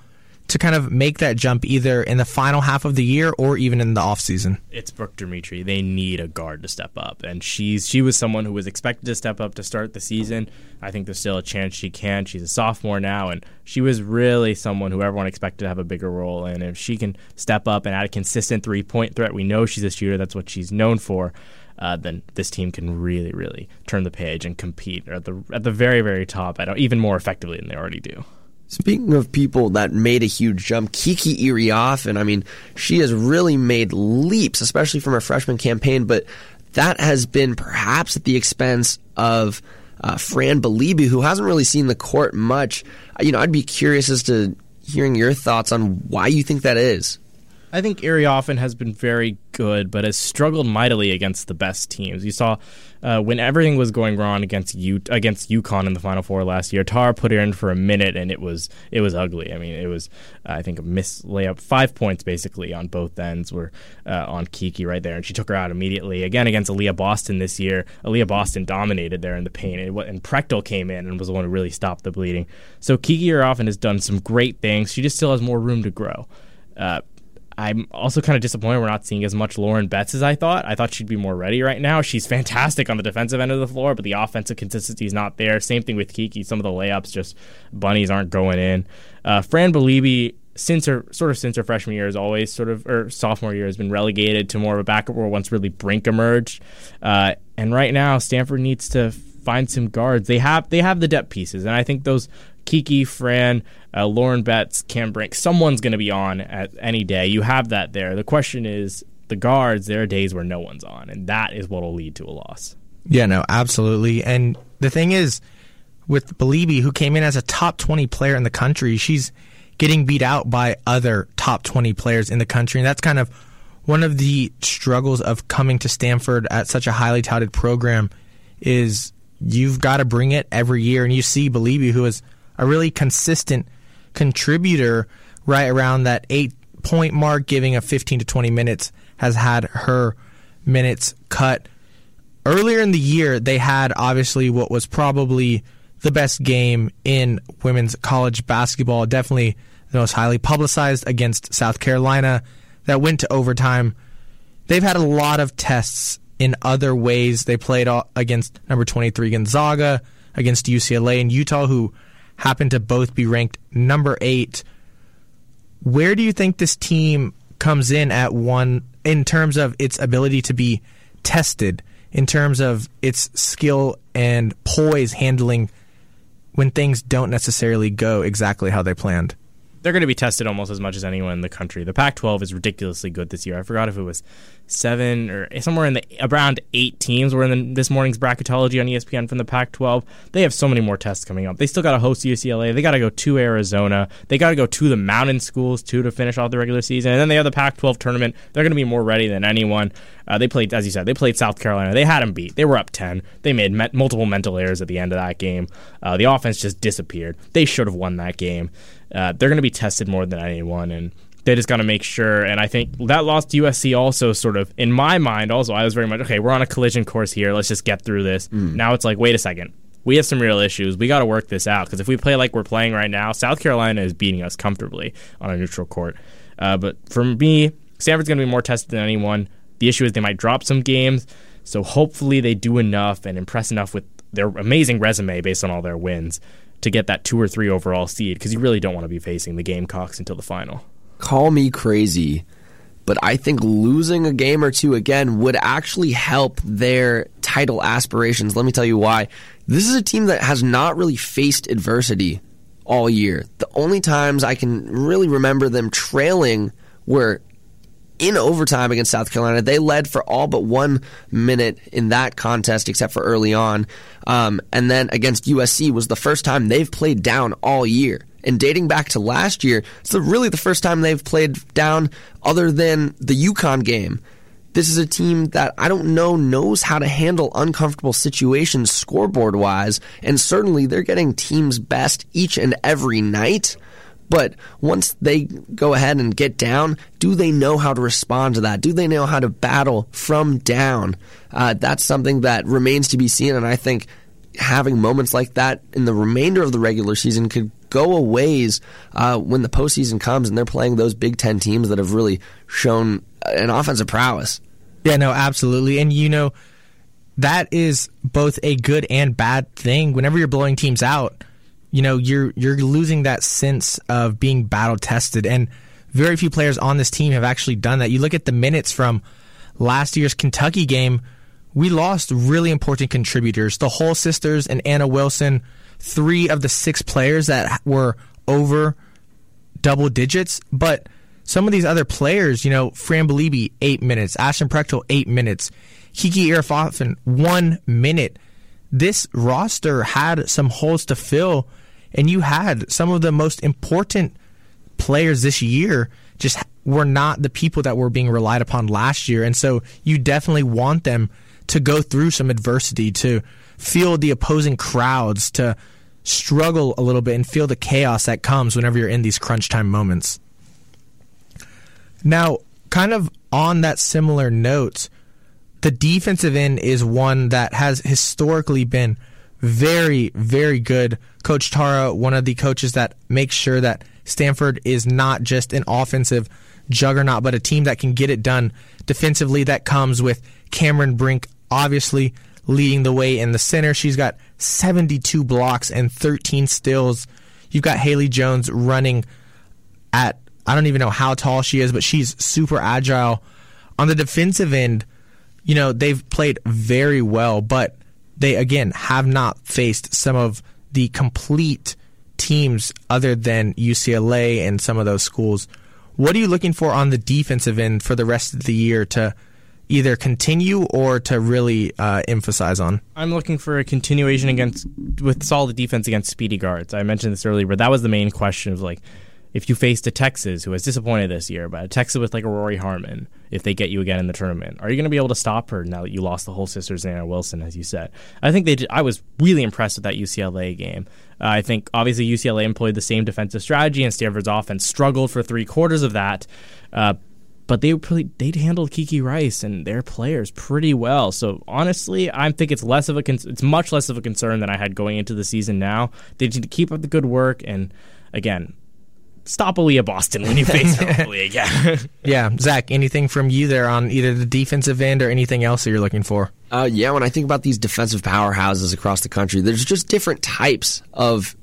to kind of make that jump either in the final half of the year or even in the offseason? It's Brooke Demetre. They need a guard to step up, and she's she was someone who was expected to step up to start the season. I think there's still a chance she can. She's a sophomore now, and she was really someone who everyone expected to have a bigger role. And if she can step up and add a consistent three point threat, we know she's a shooter. That's what she's known for. Uh, then this team can really, really turn the page and compete at the at the very, very top, even more effectively than they already do. Speaking of people that made a huge jump, Kiki Iriafen, I mean, she has really made leaps, especially from her freshman campaign, but that has been perhaps at the expense of uh, Fran Belibi, who hasn't really seen the court much. You know, I'd be curious as to hearing your thoughts on why you think that is. I think Iriafen has been very good, but has struggled mightily against the best teams. You saw uh, when everything was going wrong against U- against UConn in the Final Four last year. Tara put her in for a minute, and it was it was ugly. I mean, it was I think a miss layup, five points basically on both ends were uh, on Kiki right there, and she took her out immediately. Again against Aaliyah Boston this year, Aaliyah Boston dominated there in the paint, and, and Prechtel came in and was the one who really stopped the bleeding. So Kiki Iriafen has done some great things. She just still has more room to grow. Uh, I'm also kind of disappointed we're not seeing as much Lauren Betts as I thought. I thought she'd be more ready right now. She's fantastic on the defensive end of the floor, but the offensive consistency is not there. Same thing with Kiki. Some of the layups, just bunnies aren't going in. Uh, Fran Belibi, since her sort of since her freshman year, is always sort of or sophomore year has been relegated to more of a backup role once really Brink emerged. Uh, and right now, Stanford needs to find some guards. They have they have the depth pieces, and I think those Kiki, Fran, uh, Lauren Betts, Cam Brink. Someone's going to be on at any day. You have that there. The question is the guards. There are days where no one's on, and that is what will lead to a loss. Yeah, no, absolutely. And the thing is, with Belibi, who came in as a top twenty player in the country, she's getting beat out by other top 20 players in the country. And that's kind of one of the struggles of coming to Stanford at such a highly touted program is you've got to bring it every year. And you see Belibi, who is a really consistent contributor right around that eight point mark, giving a 15 to 20 minutes, has had her minutes cut. Earlier in the year, they had obviously what was probably the best game in women's college basketball. Definitely the most highly publicized against South Carolina that went to overtime. They've had a lot of tests in other ways. They played against number 23 Gonzaga, against UCLA and Utah, who happened to both be ranked number eight. Where do you think this team comes in at one in terms of its ability to be tested, in terms of its skill and poise handling when things don't necessarily go exactly how they planned? They're going to be tested almost as much as anyone in the country. The Pac 12 is ridiculously good this year. I forgot if it was seven or somewhere in the around eight teams were in the, this morning's bracketology on ESPN from the Pac-12. They have so many more tests coming up. They still got to host UCLA. They got to go to Arizona. They got to go to the mountain schools too to finish off the regular season. And then they have the Pac-12 tournament. They're going to be more ready than anyone. Uh, they played, as you said, they played South Carolina. They had them beat. They were up ten. They made met- multiple mental errors at the end of that game. Uh, the offense just disappeared. They should have won that game. Uh, they're going to be tested more than anyone and they just got to make sure. And I think that loss to USC also sort of, in my mind, also, I was very much, okay, we're on a collision course here. Let's just get through this. Mm. Now it's like, wait a second. We have some real issues. We got to work this out because if we play like we're playing right now, South Carolina is beating us comfortably on a neutral court. Uh, but for me, Stanford's going to be more tested than anyone. The issue is they might drop some games. So hopefully they do enough and impress enough with their amazing resume based on all their wins to get that two or three overall seed because you really don't want to be facing the Gamecocks until the final call me crazy, but I think losing a game or two again would actually help their title aspirations. Let me tell you why. This is a team that has not really faced adversity all year. The only times I can really remember them trailing were in overtime against South Carolina. They led for all but one minute in that contest, except for early on. Um, and then against USC was the first time they've played down all year. And dating back to last year, it's really the first time they've played down other than the UConn game. This is a team that I don't know knows how to handle uncomfortable situations scoreboard wise, and certainly they're getting teams best each and every night. But once they go ahead and get down, do they know how to respond to that? Do they know how to battle from down? Uh, that's something that remains to be seen, and I think having moments like that in the remainder of the regular season could go a ways uh, when the postseason comes and they're playing those Big Ten teams that have really shown an offensive prowess. Yeah, no, absolutely. And you know, that is both a good and bad thing. Whenever you're blowing teams out, you know, you're you're losing that sense of being battle tested. And very few players on this team have actually done that. You look at the minutes from last year's Kentucky game we lost really important contributors. The Hull sisters and Anna Wilson, three of the six players that were over double digits. But some of these other players, you know, Fran eight minutes. Ashton Prechtel, eight minutes. Kiki Iriafen, one minute. This roster had some holes to fill, and you had some of the most important players this year just were not the people that were being relied upon last year. And so you definitely want them – to go through some adversity, to feel the opposing crowds, to struggle a little bit and feel the chaos that comes whenever you're in these crunch time moments. Now, kind of on that similar note, the defensive end is one that has historically been very, very good. Coach Tara, one of the coaches that makes sure that Stanford is not just an offensive juggernaut, but a team that can get it done defensively. That comes with Cameron Brink obviously leading the way in the center. She's got 72 blocks and 13 steals. You've got Haley Jones running at, I don't even know how tall she is, but she's super agile. On the defensive end, you know, they've played very well, but they, again, have not faced some of the complete teams other than UCLA and some of those schools. What are you looking for on the defensive end for the rest of the year to either continue or to really uh, emphasize on? I'm looking for a continuation against with solid defense against speedy guards. I mentioned this earlier, but that was the main question of like if you faced a Texas who has disappointed this year, but a Texas with like a Rori Harmon, if they get you again in the tournament, are you going to be able to stop her now that you lost the Hull sisters Anna Wilson, as you said? I think they. Did, I was really impressed with that UCLA game. Uh, I think obviously UCLA employed the same defensive strategy, and Stanford's offense struggled for three quarters of that. Uh, but they pretty, they handled Kiki Rice and their players pretty well. So honestly, I think it's less of a con- it's much less of a concern than I had going into the season. Now they need to keep up the good work, and again, stop Aaliyah Boston when you face her hopefully again. yeah, Zach, anything from you there on either the defensive end or anything else that you're looking for? Uh, yeah, when I think about these defensive powerhouses across the country, there's just different types of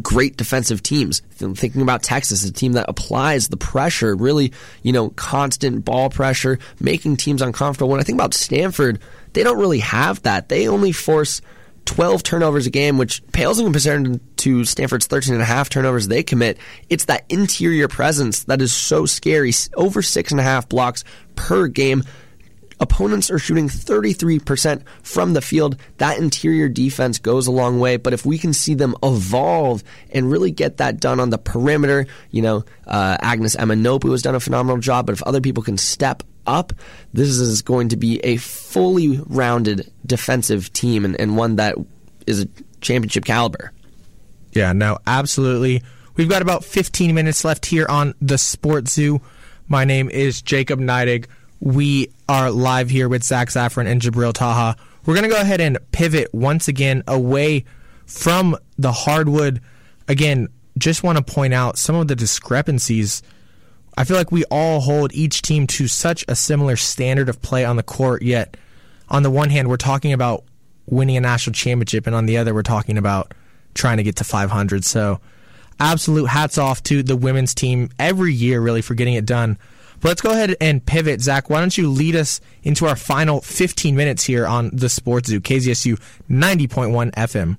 great defensive teams. Thinking about Texas, a team that applies the pressure, really, you know, constant ball pressure, making teams uncomfortable. When I think about Stanford, they don't really have that. They only force 12 turnovers a game, which pales in comparison to Stanford's 13 and a half turnovers they commit. It's that interior presence that is so scary. Over six and a half blocks per game. Opponents are shooting 33% from the field. That interior defense goes a long way, but if we can see them evolve and really get that done on the perimeter, you know, uh, Agnes Emma-Nnopu has done a phenomenal job, but if other people can step up, this is going to be a fully rounded defensive team and, and one that is a championship caliber. Yeah, no, absolutely. We've got about 15 minutes left here on the Sports Zoo. My name is Jacob Neidig. We are live here with Zach Zaffron and Jibriel Taha. We're going to go ahead and pivot once again away from the hardwood. Again, just want to point out some of the discrepancies I feel like we all hold each team to such a similar standard of play on the court, yet on the one hand, we're talking about winning a national championship, and on the other, we're talking about trying to get to 500. So, absolute hats off to the women's team every year, really, for getting it done. But let's go ahead and pivot. Zach, why don't you lead us into our final 15 minutes here on the Sports Zoo, KZSU 90.1 FM.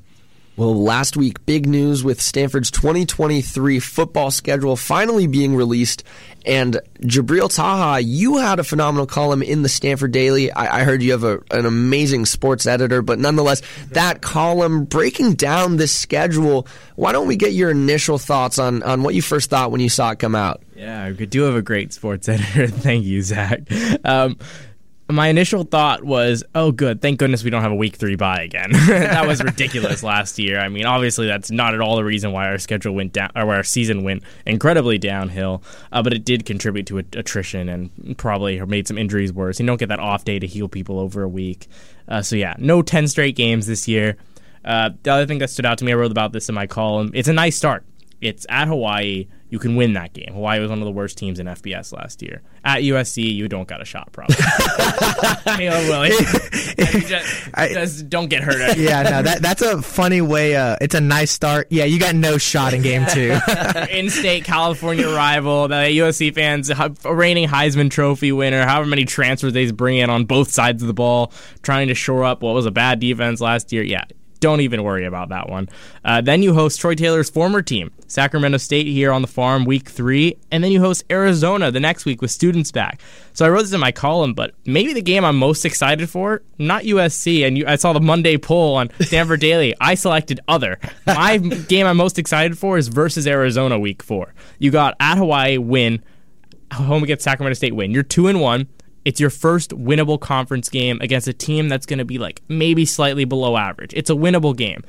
Well, last week, big news with Stanford's 2023 football schedule finally being released. And Jibriel Taha, you had a phenomenal column in the Stanford Daily. I, I heard you have a, an amazing sports editor, but nonetheless, that column breaking down this schedule. Why don't we get your initial thoughts on, on what you first thought when you saw it come out? Yeah, I do have a great sports editor. Thank you, Zach. Um, my initial thought was, oh, good. Thank goodness we don't have a week three bye again. that was ridiculous last year. I mean, obviously, that's not at all the reason why our schedule went down, or our season went incredibly downhill. Uh, but it did contribute to attrition and probably made some injuries worse. You don't get that off day to heal people over a week. Uh, so yeah, no ten straight games this year. Uh, the other thing that stood out to me, I wrote about this in my column. It's a nice start. It's at Hawaii you can win that game. Hawaii was one of the worst teams in FBS last year. At USC, you don't got a shot, probably. Caleb Willie, just, just, don't get hurt. yeah, no, that that's a funny way. Uh, it's a nice start. Yeah, you got no shot in game two. In-state California rival, the USC fans, reigning Heisman Trophy winner, however many transfers they bring in on both sides of the ball, trying to shore up what was a bad defense last year. Yeah, don't even worry about that one. Uh, then you host Troy Taylor's former team, Sacramento State, here on the farm week three, and then you host Arizona the next week with students back. So I wrote this in my column, but maybe the game I'm most excited for, not USC, and you, I saw the Monday poll on Stanford Daily. I selected other. My game I'm most excited for is versus Arizona week four. You got at Hawaii win, home against Sacramento State win. You're two and one. It's your first winnable conference game against a team that's going to be like maybe slightly below average. It's a winnable game.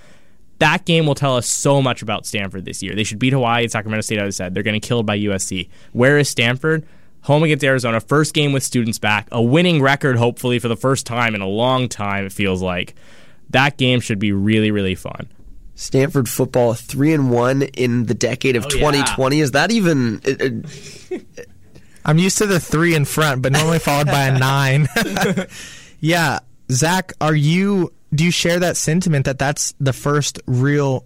That game will tell us so much about Stanford this year. They should beat Hawaii and Sacramento State, as I said. They're getting killed by USC. Where is Stanford? Home against Arizona, first game with students back, a winning record, hopefully, for the first time in a long time, it feels like. That game should be really, really fun. Stanford football three and one in the decade of oh, 2020. Yeah. Is that even? Uh, uh, I'm used to the three in front, but normally followed by a nine. yeah, Zach, are you? Do you share that sentiment that that's the first real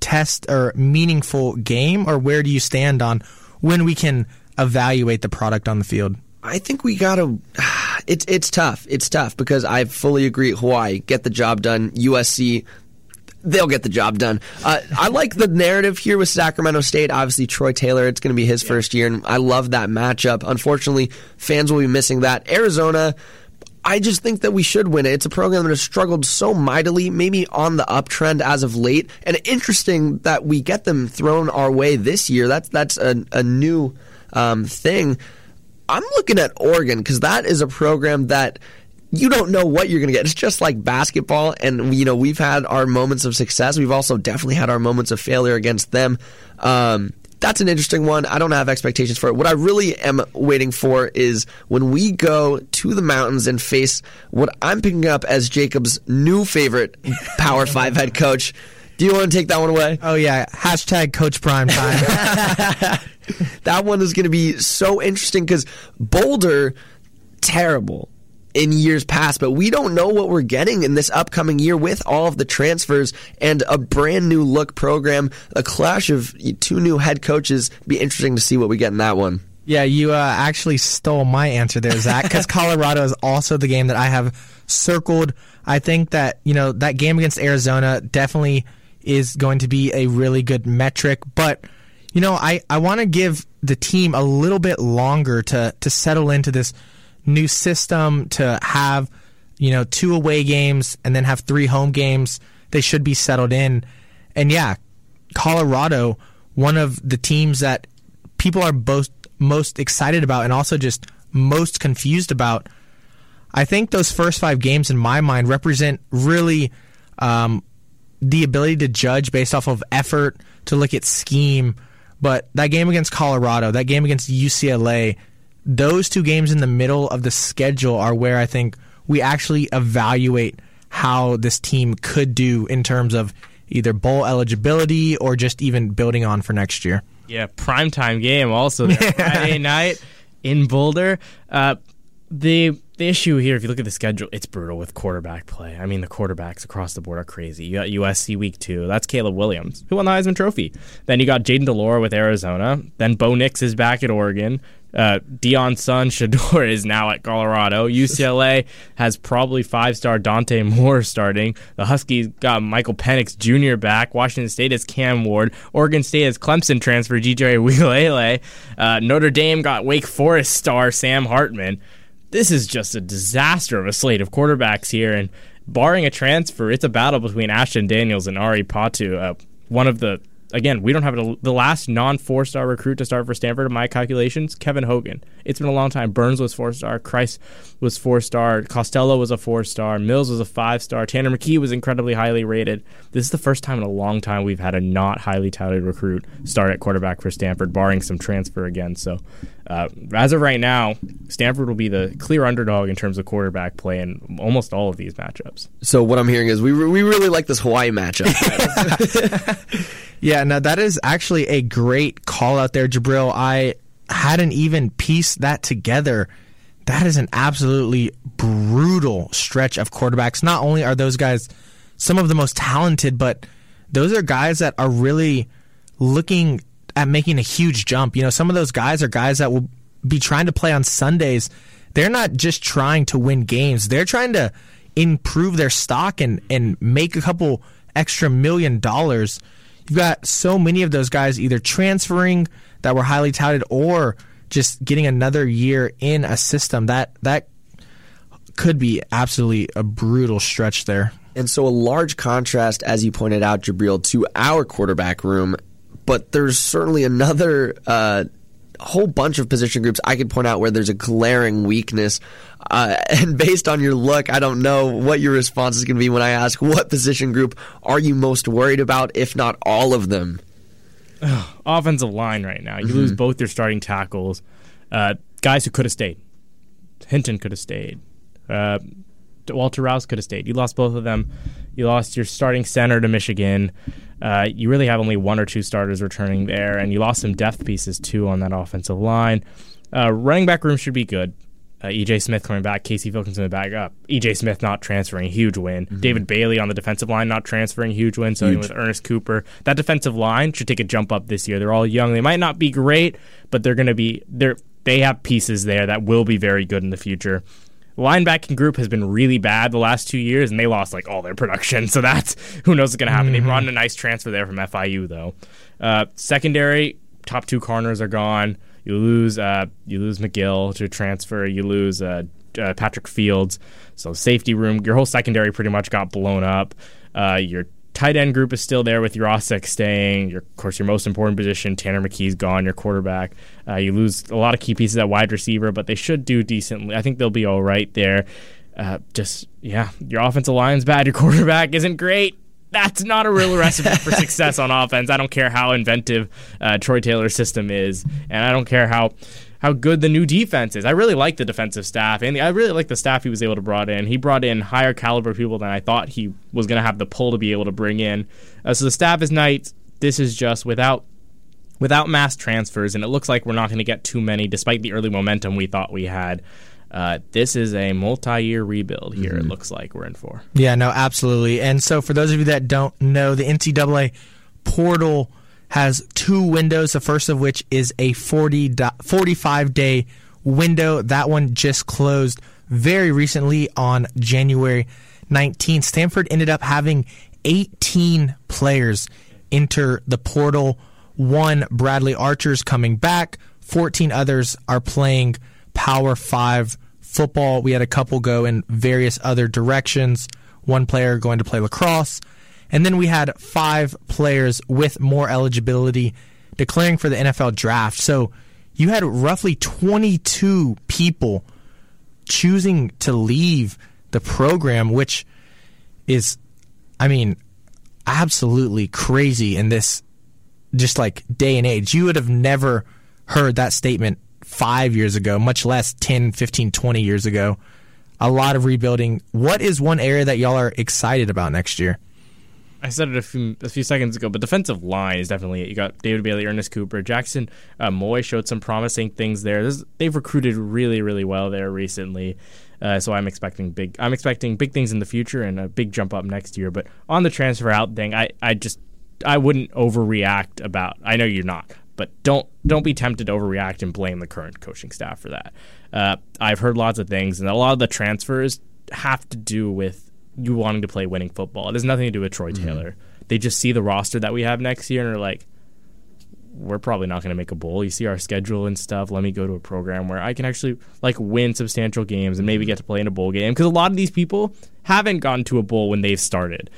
test or meaningful game, or where do you stand on when we can evaluate the product on the field? I think we gotta. It's it's tough. It's tough because I fully agree. Hawaii get the job done. USC they'll get the job done. Uh, I like the narrative here with Sacramento State. Obviously, Troy Taylor, it's going to be his yeah. first year, and I love that matchup. Unfortunately, fans will be missing that. Arizona. I just think that we should win it. It's a program that has struggled so mightily, maybe on the uptrend as of late, and interesting that we get them thrown our way this year. That's that's a, a new um, thing. I'm looking at Oregon because that is a program that you don't know what you're going to get. It's just like basketball, and you know we've had our moments of success. We've also definitely had our moments of failure against them. Um, that's an interesting one. I don't have expectations for it. What I really am waiting for is when we go to the mountains and face what I'm picking up as Jacob's new favorite Power Five head coach. Do you want to take that one away? Oh yeah, hashtag Coach Prime Time. that one is going to be so interesting because Boulder, terrible in years past, but we don't know what we're getting in this upcoming year with all of the transfers and a brand new look program, a clash of two new head coaches. Be interesting to see what we get in that one. Yeah, you uh, actually stole my answer there, Zach, because Colorado is also the game that I have circled. I think that, you know, that game against Arizona definitely is going to be a really good metric, but you know, I, I want to give the team a little bit longer to to settle into this new system to have, you know, two away games and then have three home games. They should be settled in. And yeah, Colorado, one of the teams that people are both most excited about and also just most confused about. I think those first five games in my mind represent really um, the ability to judge based off of effort, to look at scheme. But that game against Colorado, that game against UCLA, those two games in the middle of the schedule are where I think we actually evaluate how this team could do in terms of either bowl eligibility or just even building on for next year. Yeah, primetime game also Friday night in Boulder. Uh, the the issue here, if you look at the schedule, it's brutal with quarterback play. I mean, the quarterbacks across the board are crazy. You got USC week two. That's Caleb Williams, who won the Heisman Trophy. Then you got Jayden de Laura with Arizona. Then Bo Nix is back at Oregon. Uh, Deion's son Shedeur is now at Colorado. UCLA has probably five star Dante Moore starting. The Huskies got Michael Penix Jr. back. Washington State has Cam Ward. Oregon State has Clemson transfer DJ Uiagalelei. Uh, Notre Dame got Wake Forest star Sam Hartman. This is just a disaster of a slate of quarterbacks here, and barring a transfer, it's a battle between Ashton Daniels and Ari Patu. Uh, one of the again, we don't have a, the last non four star recruit to start for Stanford in my calculations, Kevin Hogan. It's been a long time. Burns was four star. Chryst was four star. Costello was a four star. Mills was a five star. Tanner McKee was incredibly highly rated. This is the first time in a long time we've had a not highly touted recruit start at quarterback for Stanford, barring some transfer again. So, uh, as of right now, Stanford will be the clear underdog in terms of quarterback play in almost all of these matchups. So, what I'm hearing is we, re- we really like this Hawaii matchup. Yeah, now that is actually a great call out there, Jibriel. I hadn't even pieced that together. That is an absolutely brutal stretch of quarterbacks. Not only are those guys some of the most talented, but those are guys that are really looking at making a huge jump. You know, some of those guys are guys that will be trying to play on Sundays. They're not just trying to win games, they're trying to improve their stock and, and make a couple extra million dollars you've got so many of those guys either transferring that were highly touted or just getting another year in a system that that could be absolutely a brutal stretch there. And so a large contrast, as you pointed out, Jibriel, to our quarterback room. But there's certainly another uh, whole bunch of position groups I could point out where there's a glaring weakness. Uh, and based on your look, I don't know what your response is going to be when I ask what position group are you most worried about, if not all of them? offensive line right now. You mm-hmm. lose both your starting tackles. Uh, guys who could have stayed. Hinton could have stayed. Uh, Walter Rouse could have stayed. You lost both of them. You lost your starting center to Michigan. Uh, you really have only one or two starters returning there, and you lost some depth pieces too on that offensive line. Uh, running back room should be good. Uh, EJ Smith coming back, Casey Filkins back up. EJ Smith not transferring, huge win. Mm-hmm. David Bailey on the defensive line not transferring, huge win. So with Ernest Cooper, that defensive line should take a jump up this year. They're all young. They might not be great, but they're going to be they're they have pieces there that will be very good in the future linebacking group has been really bad the last two years, and they lost like all their production. So that's who knows what's going to happen. Mm-hmm. They run a nice transfer there from FIU though. Uh, secondary top two corners are gone. You lose uh, you lose McGill to transfer. You lose uh, uh, Patrick Fields. So safety room, your whole secondary pretty much got blown up. Uh, your tight end group is still there with Yurosek staying. Your, of course, your most important position, Tanner McKee's gone. Your quarterback. Uh, you lose a lot of key pieces at wide receiver, but they should do decently. I think they'll be all right there. Uh, just yeah, your offensive line's bad. Your quarterback isn't great that's not a real recipe for success on offense. I don't care how inventive uh, Troy Taylor's system is, and I don't care how how good the new defense is. I really like the defensive staff, and I really like the staff he was able to brought in. He brought in higher caliber people than I thought he was going to have the pull to be able to bring in. Uh, so the staff is nice. This is just without without mass transfers, and it looks like we're not going to get too many, despite the early momentum we thought we had. Uh, this is a multi-year rebuild here. Mm-hmm. It looks like we're in for. Yeah, no, absolutely. And so, for those of you that don't know, the NCAA portal has two windows. The first of which is a 40 45 day window. That one just closed very recently on January 19th. Stanford ended up having 18 players enter the portal. One, Bradley Archer's coming back. 14 others are playing Power Five football. We had a couple go in various other directions. One player going to play lacrosse. And then we had five players with more eligibility declaring for the NFL draft. So you had roughly 22 people choosing to leave the program, which is, I mean, absolutely crazy in this just like day and age. You would have never heard that statement five years ago, much less 10, 15, 20 years ago. A lot of rebuilding. What is one area that y'all are excited about next year? I said it a few, a few seconds ago, but defensive line is definitely it. You got David Bailey, Ernest Cooper, Jackson uh, Moy showed some promising things there. This, they've recruited really, really well there recently. Uh, so I'm expecting big. I'm expecting big things in the future and a big jump up next year. But on the transfer out thing, I, I just I wouldn't overreact about. I know you're not, but don't don't be tempted to overreact and blame the current coaching staff for that. Uh, I've heard lots of things, and a lot of the transfers have to do with you wanting to play winning football. It has nothing to do with Troy mm-hmm. Taylor. They just see the roster that we have next year and are like, we're probably not going to make a bowl. You see our schedule and stuff. Let me go to a program where I can actually like win substantial games and maybe get to play in a bowl game because a lot of these people haven't gotten to a bowl when they've started.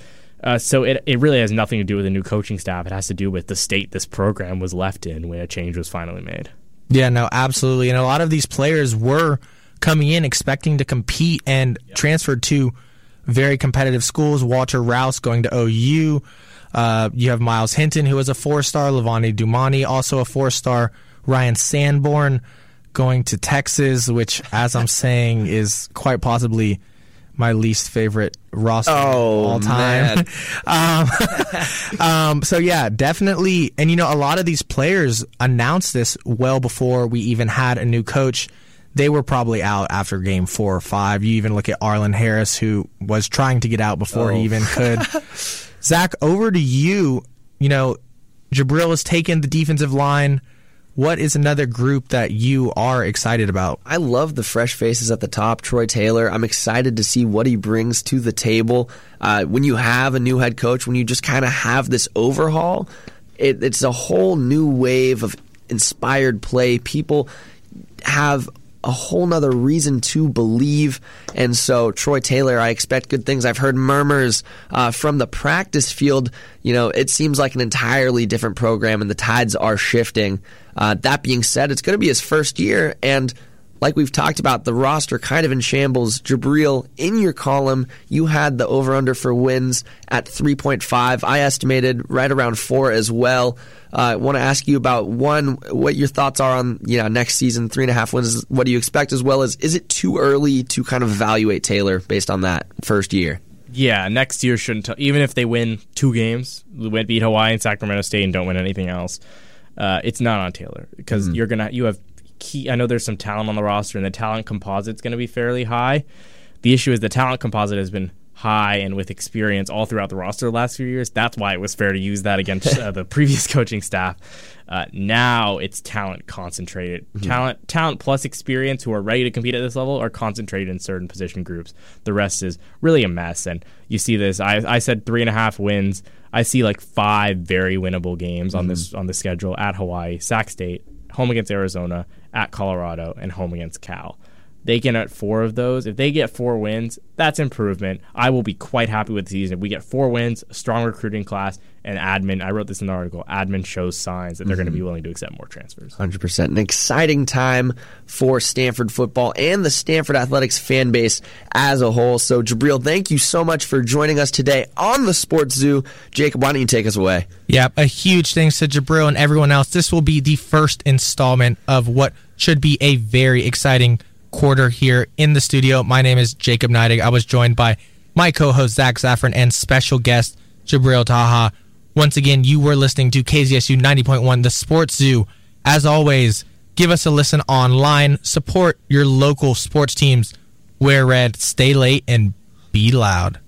Uh, so it, it really has nothing to do with the new coaching staff. It has to do with the state this program was left in when a change was finally made. Yeah, no, absolutely. And a lot of these players were coming in expecting to compete and yep. transferred to very competitive schools. Walter Rouse going to OU. Uh, you have Myles Hinton, who is a four star. Levani Damuni, also a four star. Ryan Sanborn going to Texas, which, as I'm saying, is quite possibly my least favorite roster oh, all time. um, um, so yeah, definitely. And you know, a lot of these players announced this well before we even had a new coach. They were probably out after game four or five. You even look at Arlen Harris, who was trying to get out before oh. he even could. Zach, over to you. You know, Jibriel has taken the defensive line what is another group that you are excited about? I love the fresh faces at the top. Troy Taylor. I'm excited to see what he brings to the table. Uh, when you have a new head coach, when you just kind of have this overhaul, it, it's a whole new wave of inspired play. People have a whole nother reason to believe. And so, Troy Taylor, I expect good things. I've heard murmurs uh, from the practice field. You know, it seems like an entirely different program, and the tides are shifting. Uh, that being said, it's going to be his first year, and like we've talked about, the roster kind of in shambles. Jibriel, in your column, you had the over under for wins at 3.5. I estimated right around four as well. I uh, want to ask you about one, what your thoughts are on you know next season, three and a half wins. What do you expect, as well as is it too early to kind of evaluate Taylor based on that first year? Yeah, next year shouldn't. T- even if they win two games, beat Hawaii and Sacramento State, and don't win anything else, uh, it's not on Taylor because mm-hmm. you're gonna you have key. I know there's some talent on the roster, and the talent composite's going to be fairly high. The issue is the talent composite has been high and with experience all throughout the roster the last few years. That's why it was fair to use that against uh, the previous coaching staff. Uh, now it's talent concentrated. Mm-hmm. Talent, talent plus experience who are ready to compete at this level are concentrated in certain position groups. The rest is really a mess. And you see this. I, I said three and a half wins. I see like five very winnable games mm-hmm. on this on the schedule at Hawaii, Sac State, home against Arizona, at Colorado, and home against Cal. They get at four of those. If they get four wins, that's improvement. I will be quite happy with the season. If we get four wins, strong recruiting class, and admin, I wrote this in the article, admin shows signs that they're going to be mm-hmm. willing to accept more transfers. 100%. An exciting time for Stanford football and the Stanford Athletics fan base as a whole. So, Jibriel, thank you so much for joining us today on the Sports Zoo. Jacob, why don't you take us away? Yep, a huge thanks to Jibriel and everyone else. This will be the first installment of what should be a very exciting quarter here in the studio. My name is Jacob Neidig. I was joined by my co-host Zach Zaffron and special guest Jibriel Taha. Once again, you were listening to KZSU 90.1, the Sports Zoo. As always, give us a listen online. Support your local sports teams. Wear red, stay late, and be loud.